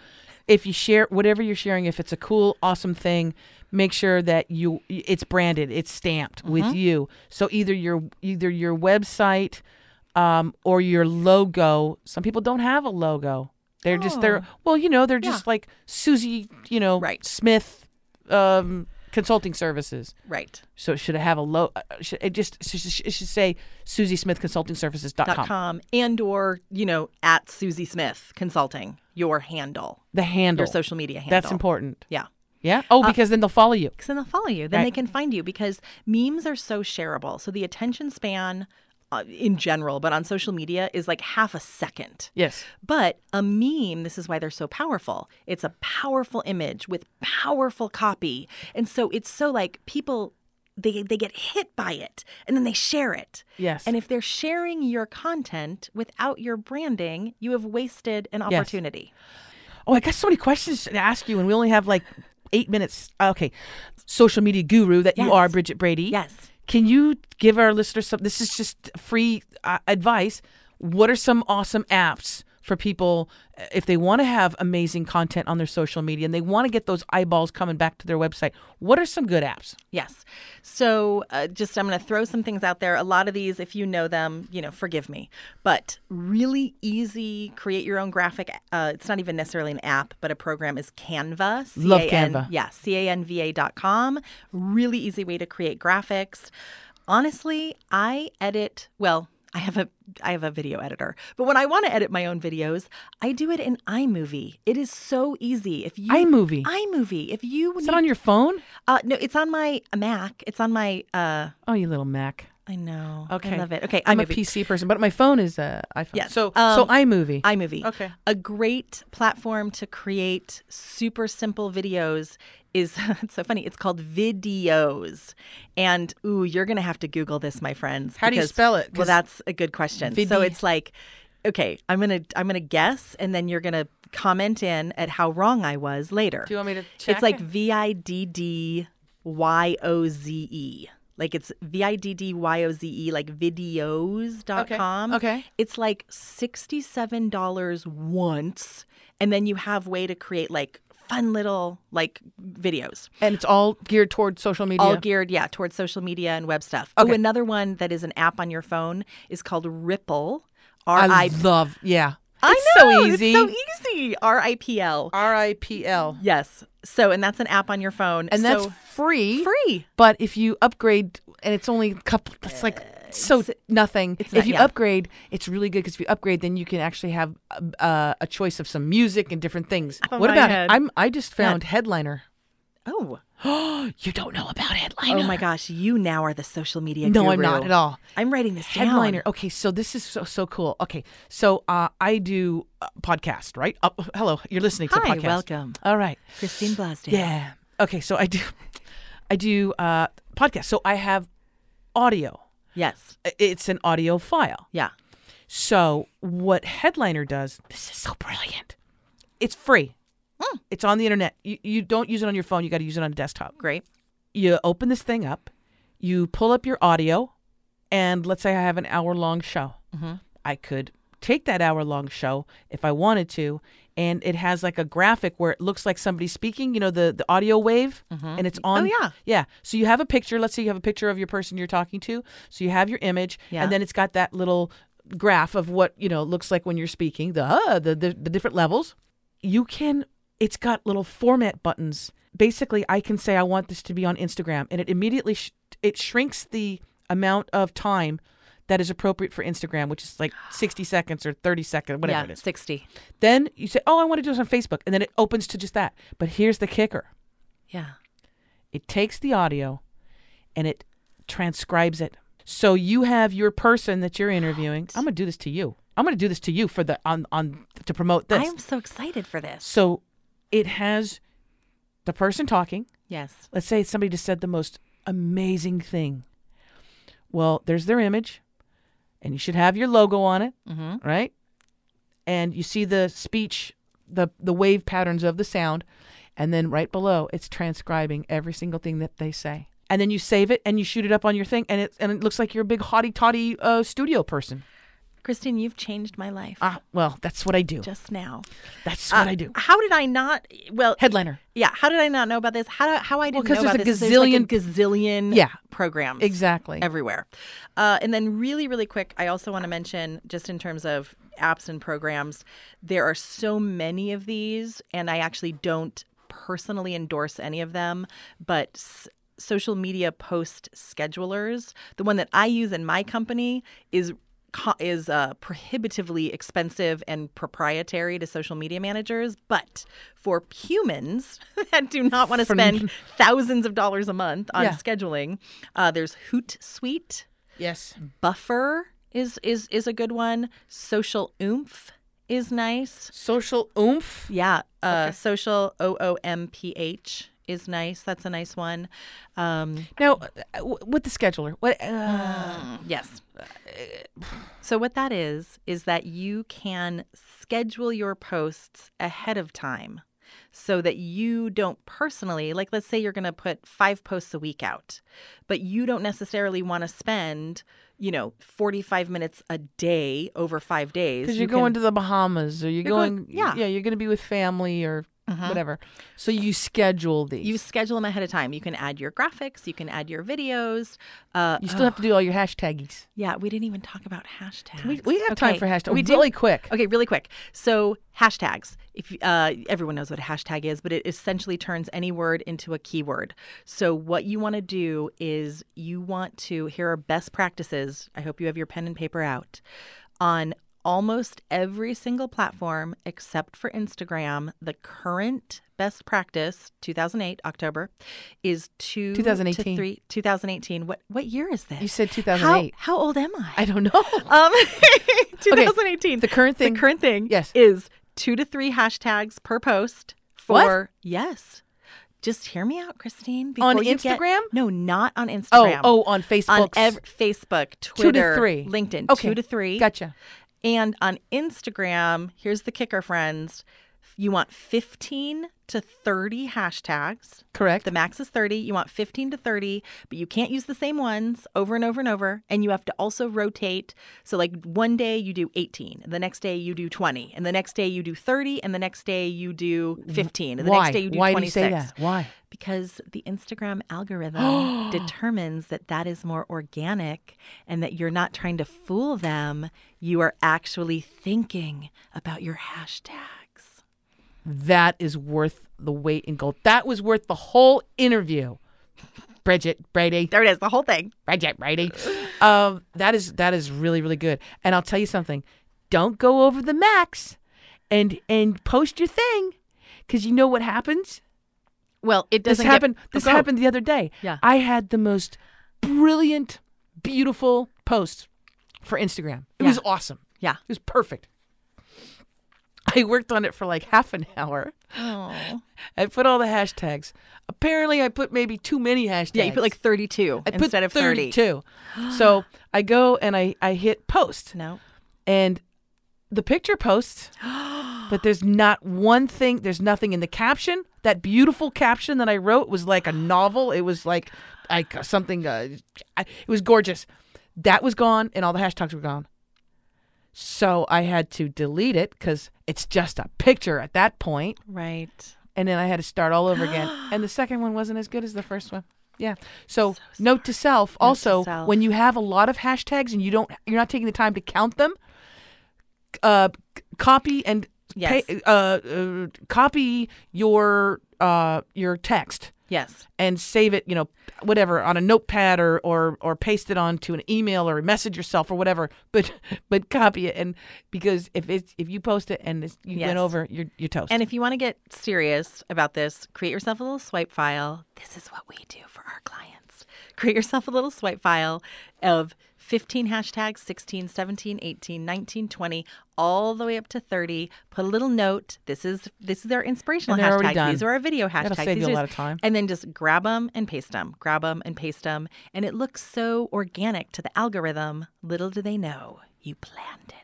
Speaker 1: if you share whatever you're sharing, if it's a cool, awesome thing, make sure that you it's branded, it's stamped
Speaker 2: Mm-hmm.
Speaker 1: with you. So either your either your website um, or your logo. Some people don't have a logo. They're just they're well, you know, they're just like Susie, you know,
Speaker 2: Oh. Right.
Speaker 1: Smith um, consulting services.
Speaker 2: Right.
Speaker 1: So should it have a low? Uh, should, it just it should, say Susie Smith Consulting Services.com.
Speaker 2: Dot com and or, you know, at Susie Smith Consulting, your handle,
Speaker 1: The handle.
Speaker 2: your social media handle.
Speaker 1: That's important.
Speaker 2: Yeah.
Speaker 1: Yeah. Oh, because then they'll follow you.
Speaker 2: because then they'll follow you. Then
Speaker 1: Right.
Speaker 2: they can find you because memes are so shareable. So the attention span uh, Uh, in general, but on social media is like half a second.
Speaker 1: Yes.
Speaker 2: But a meme, this is why they're so powerful. It's a powerful image with powerful copy. And so it's so like people they they get hit by it and then they share it.
Speaker 1: Yes.
Speaker 2: And if they're sharing your content without your branding, you have wasted an
Speaker 1: Yes.
Speaker 2: opportunity.
Speaker 1: Oh, I got so many questions to ask you, and we only have like eight minutes. Okay. Social media guru that you are, Bridget Brady.
Speaker 2: Yes.
Speaker 1: Can you give our listeners some? This is just free uh, advice. What are some awesome apps for people uh, if they want to have amazing content on their social media and they want to get those eyeballs coming back to their website? What are some good apps?
Speaker 2: Yes. So, uh, just I'm going to throw some things out there. A lot of these, if you know them, you know, forgive me. But really easy, create your own graphic. Uh, it's not even necessarily an app, but a program is Canva.
Speaker 1: Love Canva.
Speaker 2: Yeah, C A N V A dot com. Really easy way to create graphics. Honestly, I edit, well, I have a I have a video editor. But when I want to edit my own videos, I do it in iMovie. It is so easy. If you
Speaker 1: iMovie.
Speaker 2: iMovie. If you
Speaker 1: Is it on your phone?
Speaker 2: uh, no, it's on my Mac. It's on my. Uh,
Speaker 1: Oh, you little Mac.
Speaker 2: I know.
Speaker 1: Okay.
Speaker 2: I love it. Okay,
Speaker 1: I'm a. PC person, but my phone is uh, iPhone.
Speaker 2: Yes.
Speaker 1: So so
Speaker 2: Um,
Speaker 1: iMovie.
Speaker 2: iMovie.
Speaker 1: Okay.
Speaker 2: A great platform to create super simple videos is it's so funny. It's called Viddyoze, and ooh, you're gonna have to Google this, my friends.
Speaker 1: How do you spell it?
Speaker 2: Well, that's a good question.
Speaker 1: Vidi-
Speaker 2: So it's like, okay, I'm gonna I'm gonna guess, and then you're gonna comment in at how wrong I was later.
Speaker 1: Do you want me to check?
Speaker 2: It's like? V I D D Y O Z E. Like it's V I D D Y O Z E, like Viddyoze.com.
Speaker 1: Okay. Okay.
Speaker 2: It's like $67 once. And then you have way to create like fun little like videos.
Speaker 1: and it's all geared towards social media.
Speaker 2: All geared, yeah, towards social media and web stuff. Oh, another one that is an app on your phone is called Ripl. R
Speaker 1: I
Speaker 2: I
Speaker 1: love. Yeah.
Speaker 2: I
Speaker 1: It's
Speaker 2: know,
Speaker 1: so easy.
Speaker 2: It's so easy. R I P L.
Speaker 1: R I P L.
Speaker 2: Yes. So, and that's an app on your phone.
Speaker 1: And that's free.
Speaker 2: free.
Speaker 1: But if you upgrade, and it's only a couple, it's like so nothing.
Speaker 2: it's
Speaker 1: if
Speaker 2: not-
Speaker 1: you
Speaker 2: yeah.
Speaker 1: upgrade, it's really good because if you upgrade, then you can actually have uh, a choice of some music and different things.
Speaker 2: Oh,
Speaker 1: what about?
Speaker 2: head.
Speaker 1: I'm. I just found Headliner.
Speaker 2: Oh.
Speaker 1: you don't know about Headliner?
Speaker 2: Oh my gosh. You now are the social media
Speaker 1: No, I'm not at all.
Speaker 2: I'm writing this down.
Speaker 1: Headliner. Okay, so this is so so cool. Okay, so uh, I do a podcast, right? Uh, hello, you're listening to
Speaker 2: Hi,
Speaker 1: podcast.
Speaker 2: welcome.
Speaker 1: All right.
Speaker 2: Christine Blasdale.
Speaker 1: Yeah. Okay, so I do, I do uh, podcast. So I have audio.
Speaker 2: Yes.
Speaker 1: It's an audio file.
Speaker 2: Yeah.
Speaker 1: So what Headliner does, this is so brilliant. It's free.
Speaker 2: Hmm.
Speaker 1: It's on the internet. You, you don't use it on your phone. You got to use it on a desktop.
Speaker 2: Great.
Speaker 1: You open this thing up. You pull up your audio, and let's say I have an hour long show.
Speaker 2: Mhm.
Speaker 1: I could take that hour long show if I wanted to, and it has like a graphic where it looks like somebody speaking. You know the the audio wave, and it's on.
Speaker 2: Oh, yeah.
Speaker 1: yeah. So you have a picture. Let's say you have a picture of your person you're talking to. So you have your image,
Speaker 2: Yeah.
Speaker 1: and then it's got that little graph of what you know looks like when you're speaking. The uh, the, the the different levels. You can. It's got little format buttons. Basically, I can say I want this to be on Instagram, and it immediately sh- it shrinks the amount of time that is appropriate for Instagram, which is like 60 seconds or 30 seconds, whatever
Speaker 2: yeah.
Speaker 1: it is.
Speaker 2: 60.
Speaker 1: Then you say, "Oh, I want to do this on Facebook," and then it opens to just that. But here's the kicker:
Speaker 2: Yeah.
Speaker 1: it takes the audio and it transcribes it. So you have your person that you're interviewing. I'm going to do this to you. I'm going to do this to you for the on on to promote this.
Speaker 2: I am so excited for this.
Speaker 1: So it has the person talking.
Speaker 2: Yes.
Speaker 1: Let's say somebody just said the most amazing thing. Well, there's their image, and you should have your logo on it,
Speaker 2: Mm-hmm.
Speaker 1: right? And you see the speech, the the wave patterns of the sound, and then right below it's transcribing every single thing that they say. And then you save it and you shoot it up on your thing, and it and it looks like you're a big hottie toddy uh, studio person.
Speaker 2: Christine, you've changed my life
Speaker 1: Ah, well, that's what I do.
Speaker 2: just now.
Speaker 1: That's what
Speaker 2: Uh,
Speaker 1: I do.
Speaker 2: How did I not? Well,
Speaker 1: Headliner.
Speaker 2: yeah. How did I not know about this? How do, how I didn't
Speaker 1: 'cause
Speaker 2: know about
Speaker 1: there's a
Speaker 2: this? is there's like
Speaker 1: gazillion-
Speaker 2: gazillion
Speaker 1: Yeah.
Speaker 2: programs
Speaker 1: Exactly.
Speaker 2: everywhere. Uh, and then really, really quick, I also want to mention just in terms of apps and programs, there are so many of these, and I actually don't personally endorse any of them, but. S- Social media post schedulers. The one that I use in my company is is uh, prohibitively expensive and proprietary to social media managers, but for humans that do not want to spend thousands of dollars a month on
Speaker 1: Yeah.
Speaker 2: scheduling, uh, there's Hootsuite.
Speaker 1: Yes.
Speaker 2: Buffer is is is a good one. Social Oomph is nice.
Speaker 1: Social oomph.
Speaker 2: Yeah, uh,
Speaker 1: Okay.
Speaker 2: Social O O M P H is nice. That's a nice one. Um,
Speaker 1: Now, uh, with the scheduler, what? Uh,
Speaker 2: Mm, yes. So what that is is that you can schedule your posts ahead of time so that you don't personally like let's say you're going to put 5 posts a week out but you don't necessarily want to spend you know 45 minutes a day over 5 days
Speaker 1: because
Speaker 2: You
Speaker 1: you're
Speaker 2: can-
Speaker 1: going to the Bahamas or you're,
Speaker 2: You're going-
Speaker 1: going,
Speaker 2: yeah.
Speaker 1: yeah, you're going to be with family or
Speaker 2: Mhm.
Speaker 1: whatever. So you schedule these.
Speaker 2: you schedule them ahead of time you can add your graphics you can add your videos uh
Speaker 1: You still have to do all your hashtaggies.
Speaker 2: yeah we didn't even talk about hashtags
Speaker 1: We, we have time for hashtags.
Speaker 2: we do
Speaker 1: really quick.
Speaker 2: Okay, really quick. So hashtags. If uh, everyone knows what a hashtag is, but it essentially turns any word into a keyword. So what you want to do is you want to. Here are best practices. I hope you have your pen and paper out. On almost every single platform except for Instagram, the current best practice, 2008 October, is two
Speaker 1: 2018.
Speaker 2: to three. 2018. What what year is this?
Speaker 1: You said
Speaker 2: how,
Speaker 1: 2008.
Speaker 2: how old am I?
Speaker 1: I don't know.
Speaker 2: Um, 2018.
Speaker 1: the current thing.
Speaker 2: The current thing
Speaker 1: Yes.
Speaker 2: is two to three hashtags per post
Speaker 1: What?
Speaker 2: for yes. Just hear me out, Christine.
Speaker 1: On
Speaker 2: you get-
Speaker 1: Instagram?
Speaker 2: no, not on
Speaker 1: oh,
Speaker 2: Instagram.
Speaker 1: oh, on Facebook.
Speaker 2: on ev- Facebook,
Speaker 1: Two to three.
Speaker 2: LinkedIn,
Speaker 1: Okay.
Speaker 2: two to three.
Speaker 1: Gotcha.
Speaker 2: And on Instagram, here's the kicker, friends. You want 15 to 30 hashtags.
Speaker 1: Correct.
Speaker 2: The max is 30. You want 15 to 30, but you can't use the same ones over and over and over. And you have to also rotate. So, like one day you do 18, and the next day you do 20, and the next day you do 30, and the next day you do 15, and the
Speaker 1: Why?
Speaker 2: next day you do
Speaker 1: Why
Speaker 2: 26.
Speaker 1: do you say that? Why?
Speaker 2: Because the Instagram algorithm determines that that is more organic and that you're not trying to fool them. You are actually thinking about your hashtags.
Speaker 1: That is worth the weight in gold. That was worth the whole interview. Bridget Brady.
Speaker 2: There it is, the whole thing.
Speaker 1: Bridget Brady. Um, that is that is really really good. And I'll tell you something. Don't go over the max, and and post your thing, because you know what happens.
Speaker 2: Well, it doesn't
Speaker 1: happened.
Speaker 2: Get,
Speaker 1: this
Speaker 2: Go.
Speaker 1: happened the other day.
Speaker 2: Yeah.
Speaker 1: I had the most brilliant, beautiful post for Instagram. It
Speaker 2: Yeah.
Speaker 1: was awesome.
Speaker 2: Yeah.
Speaker 1: It was perfect. I worked on it for like half an hour.
Speaker 2: Oh.
Speaker 1: I put all the hashtags. Apparently, I put maybe too many hashtags.
Speaker 2: Yeah, you put like 32
Speaker 1: I put
Speaker 2: instead of 30.
Speaker 1: 32. so I go and I, I hit post,
Speaker 2: No.
Speaker 1: and the picture posts, but there's not one thing. There's nothing in the caption. That beautiful caption that I wrote was like a novel. It was like like something. Uh, I- it was gorgeous. That was gone, and all the hashtags were gone. So I had to delete it because it's just a picture at that point,
Speaker 2: Right.
Speaker 1: and then I had to start all over again. and the second one wasn't as good as the first one. Yeah. So, note to self. also,
Speaker 2: self.
Speaker 1: when you have a lot of hashtags and you don't, you're not taking the time to count them. Uh, c- copy and
Speaker 2: Yes.
Speaker 1: pay, uh, uh, copy your uh your text
Speaker 2: Yes.
Speaker 1: and save it, you know, whatever on a notepad or or or paste it onto an email or message yourself or whatever. But but copy it and because if it's if you post it and it's, you
Speaker 2: Yes.
Speaker 1: went over, you're you're toast.
Speaker 2: And if you want to get serious about this, create yourself a little swipe file. This is what we do for our clients. Create yourself a little swipe file of 15 hashtags 16, 17, 18, 19, 20, all the way up to 30. Put a little note. This is this is our inspirational
Speaker 1: And they're already
Speaker 2: hashtags.
Speaker 1: done.
Speaker 2: These are our video hashtags.
Speaker 1: That'll save
Speaker 2: These
Speaker 1: you a lot of time.
Speaker 2: And then just grab them and paste them. Grab them and paste them. And it looks so organic to the algorithm. Little do they know you planned it.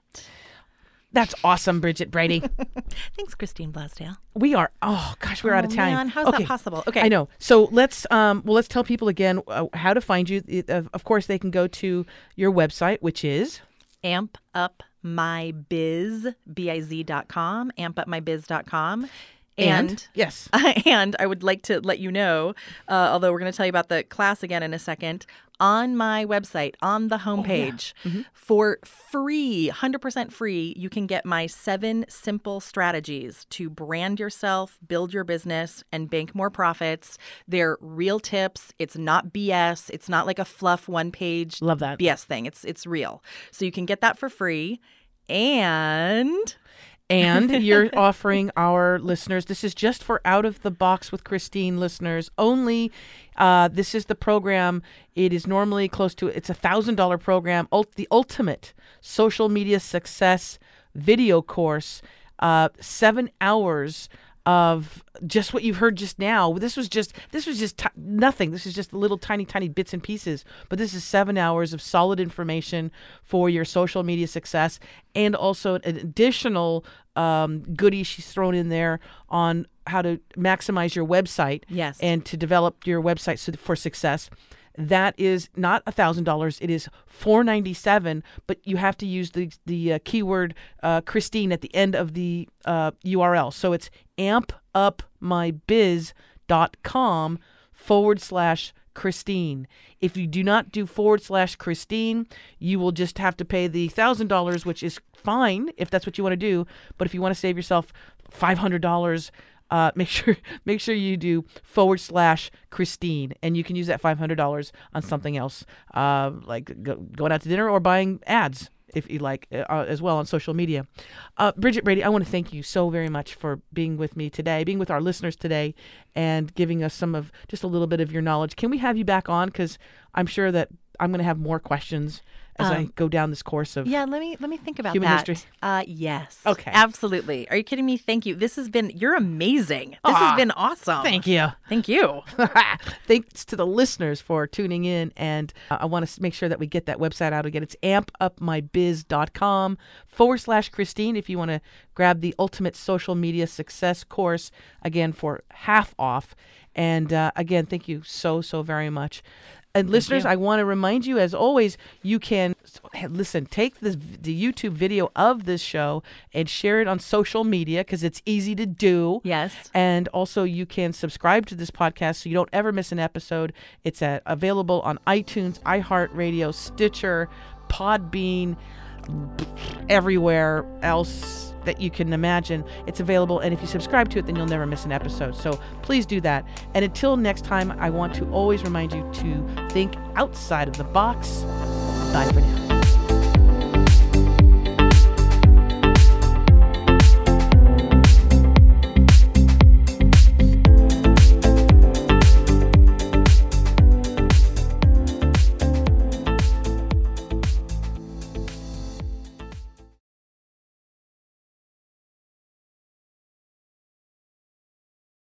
Speaker 1: That's awesome, Bridget Brady.
Speaker 2: Thanks, Christine Blasdale.
Speaker 1: we are. Oh gosh, we're out of
Speaker 2: Oh,
Speaker 1: time.
Speaker 2: man, how's
Speaker 1: okay.
Speaker 2: that possible? Okay.
Speaker 1: I know. So let's um well let's tell people again uh, how to find you. It- Of of course, they can go to your website, which is
Speaker 2: amp up my biz biz dot com amp up my biz dot com and
Speaker 1: yes,
Speaker 2: and I would like to let you know, uh, although we're going to tell you about the class again in a second, on my website, on the homepage, for free, 100% free, you can get my seven simple strategies to brand yourself, build your business, and bank more profits. They're real tips. It's not BS. It's not like a fluff one page
Speaker 1: love that.
Speaker 2: BS thing. It's it's real. So you can get that for free. And
Speaker 1: And you're offering our listeners, this is just for Out of the Box with Christine listeners only. Uh, this is the program. It is normally close to, it's a $1,000 program, ult- the ultimate social media success video course, uh, seven hours of just what you've heard just now. This was just this was just ti nothing. This is just little tiny tiny bits and pieces. But this is seven hours of solid information for your social media success, and also an additional um, goodie she's thrown in there on how to maximize your website
Speaker 2: Yes.
Speaker 1: and to develop your website so- for success. That is not a thousand dollars. It is four ninety seven. But you have to use the the uh, keyword uh, Christine at the end of the uh, URL. So it's ampupmybiz.com forward slash Christine. If you do not do forward slash Christine, you will just have to pay the thousand dollars, which is fine if that's what you want to do. But if you want to save yourself five hundred dollars, uh, make sure make sure you do forward slash Christine, and you can use that five hundred dollars on something else, uh, like go, going out to dinner or buying ads if you like, uh, as well on social media. Uh, Bridget Brady, I want to thank you so very much for being with me today, being with our listeners today, and giving us some of just a little bit of your knowledge. Can we have you back on? Because I'm sure that I'm going to have more questions as I
Speaker 2: Um,
Speaker 1: go down this course of.
Speaker 2: yeah, let me let me think about
Speaker 1: Human
Speaker 2: that.
Speaker 1: history.
Speaker 2: Uh, yes.
Speaker 1: Okay.
Speaker 2: Absolutely. Are you kidding me? Thank you. This has been. You're amazing. This
Speaker 1: Ah,
Speaker 2: has been awesome.
Speaker 1: Thank you.
Speaker 2: Thank you.
Speaker 1: Thanks to the listeners for tuning in. And uh, I want to make sure that we get that website out again. It's ampupmybiz.com forward slash Christine if you want to grab the ultimate social media success course again for half off. And uh, again, thank you so, so very much. And listeners, I want to remind you, as always, you can listen. Take this the YouTube video of this show and share it on social media because it's easy to do.
Speaker 2: Yes.
Speaker 1: And also, you can subscribe to this podcast so you don't ever miss an episode. It's uh available on iTunes, iHeartRadio, Stitcher, Podbean, everywhere else that you can imagine. It's available, and if you subscribe to it, then you'll never miss an episode. So please do that. And until next time, I want to always remind you to think outside of the box. Bye for now.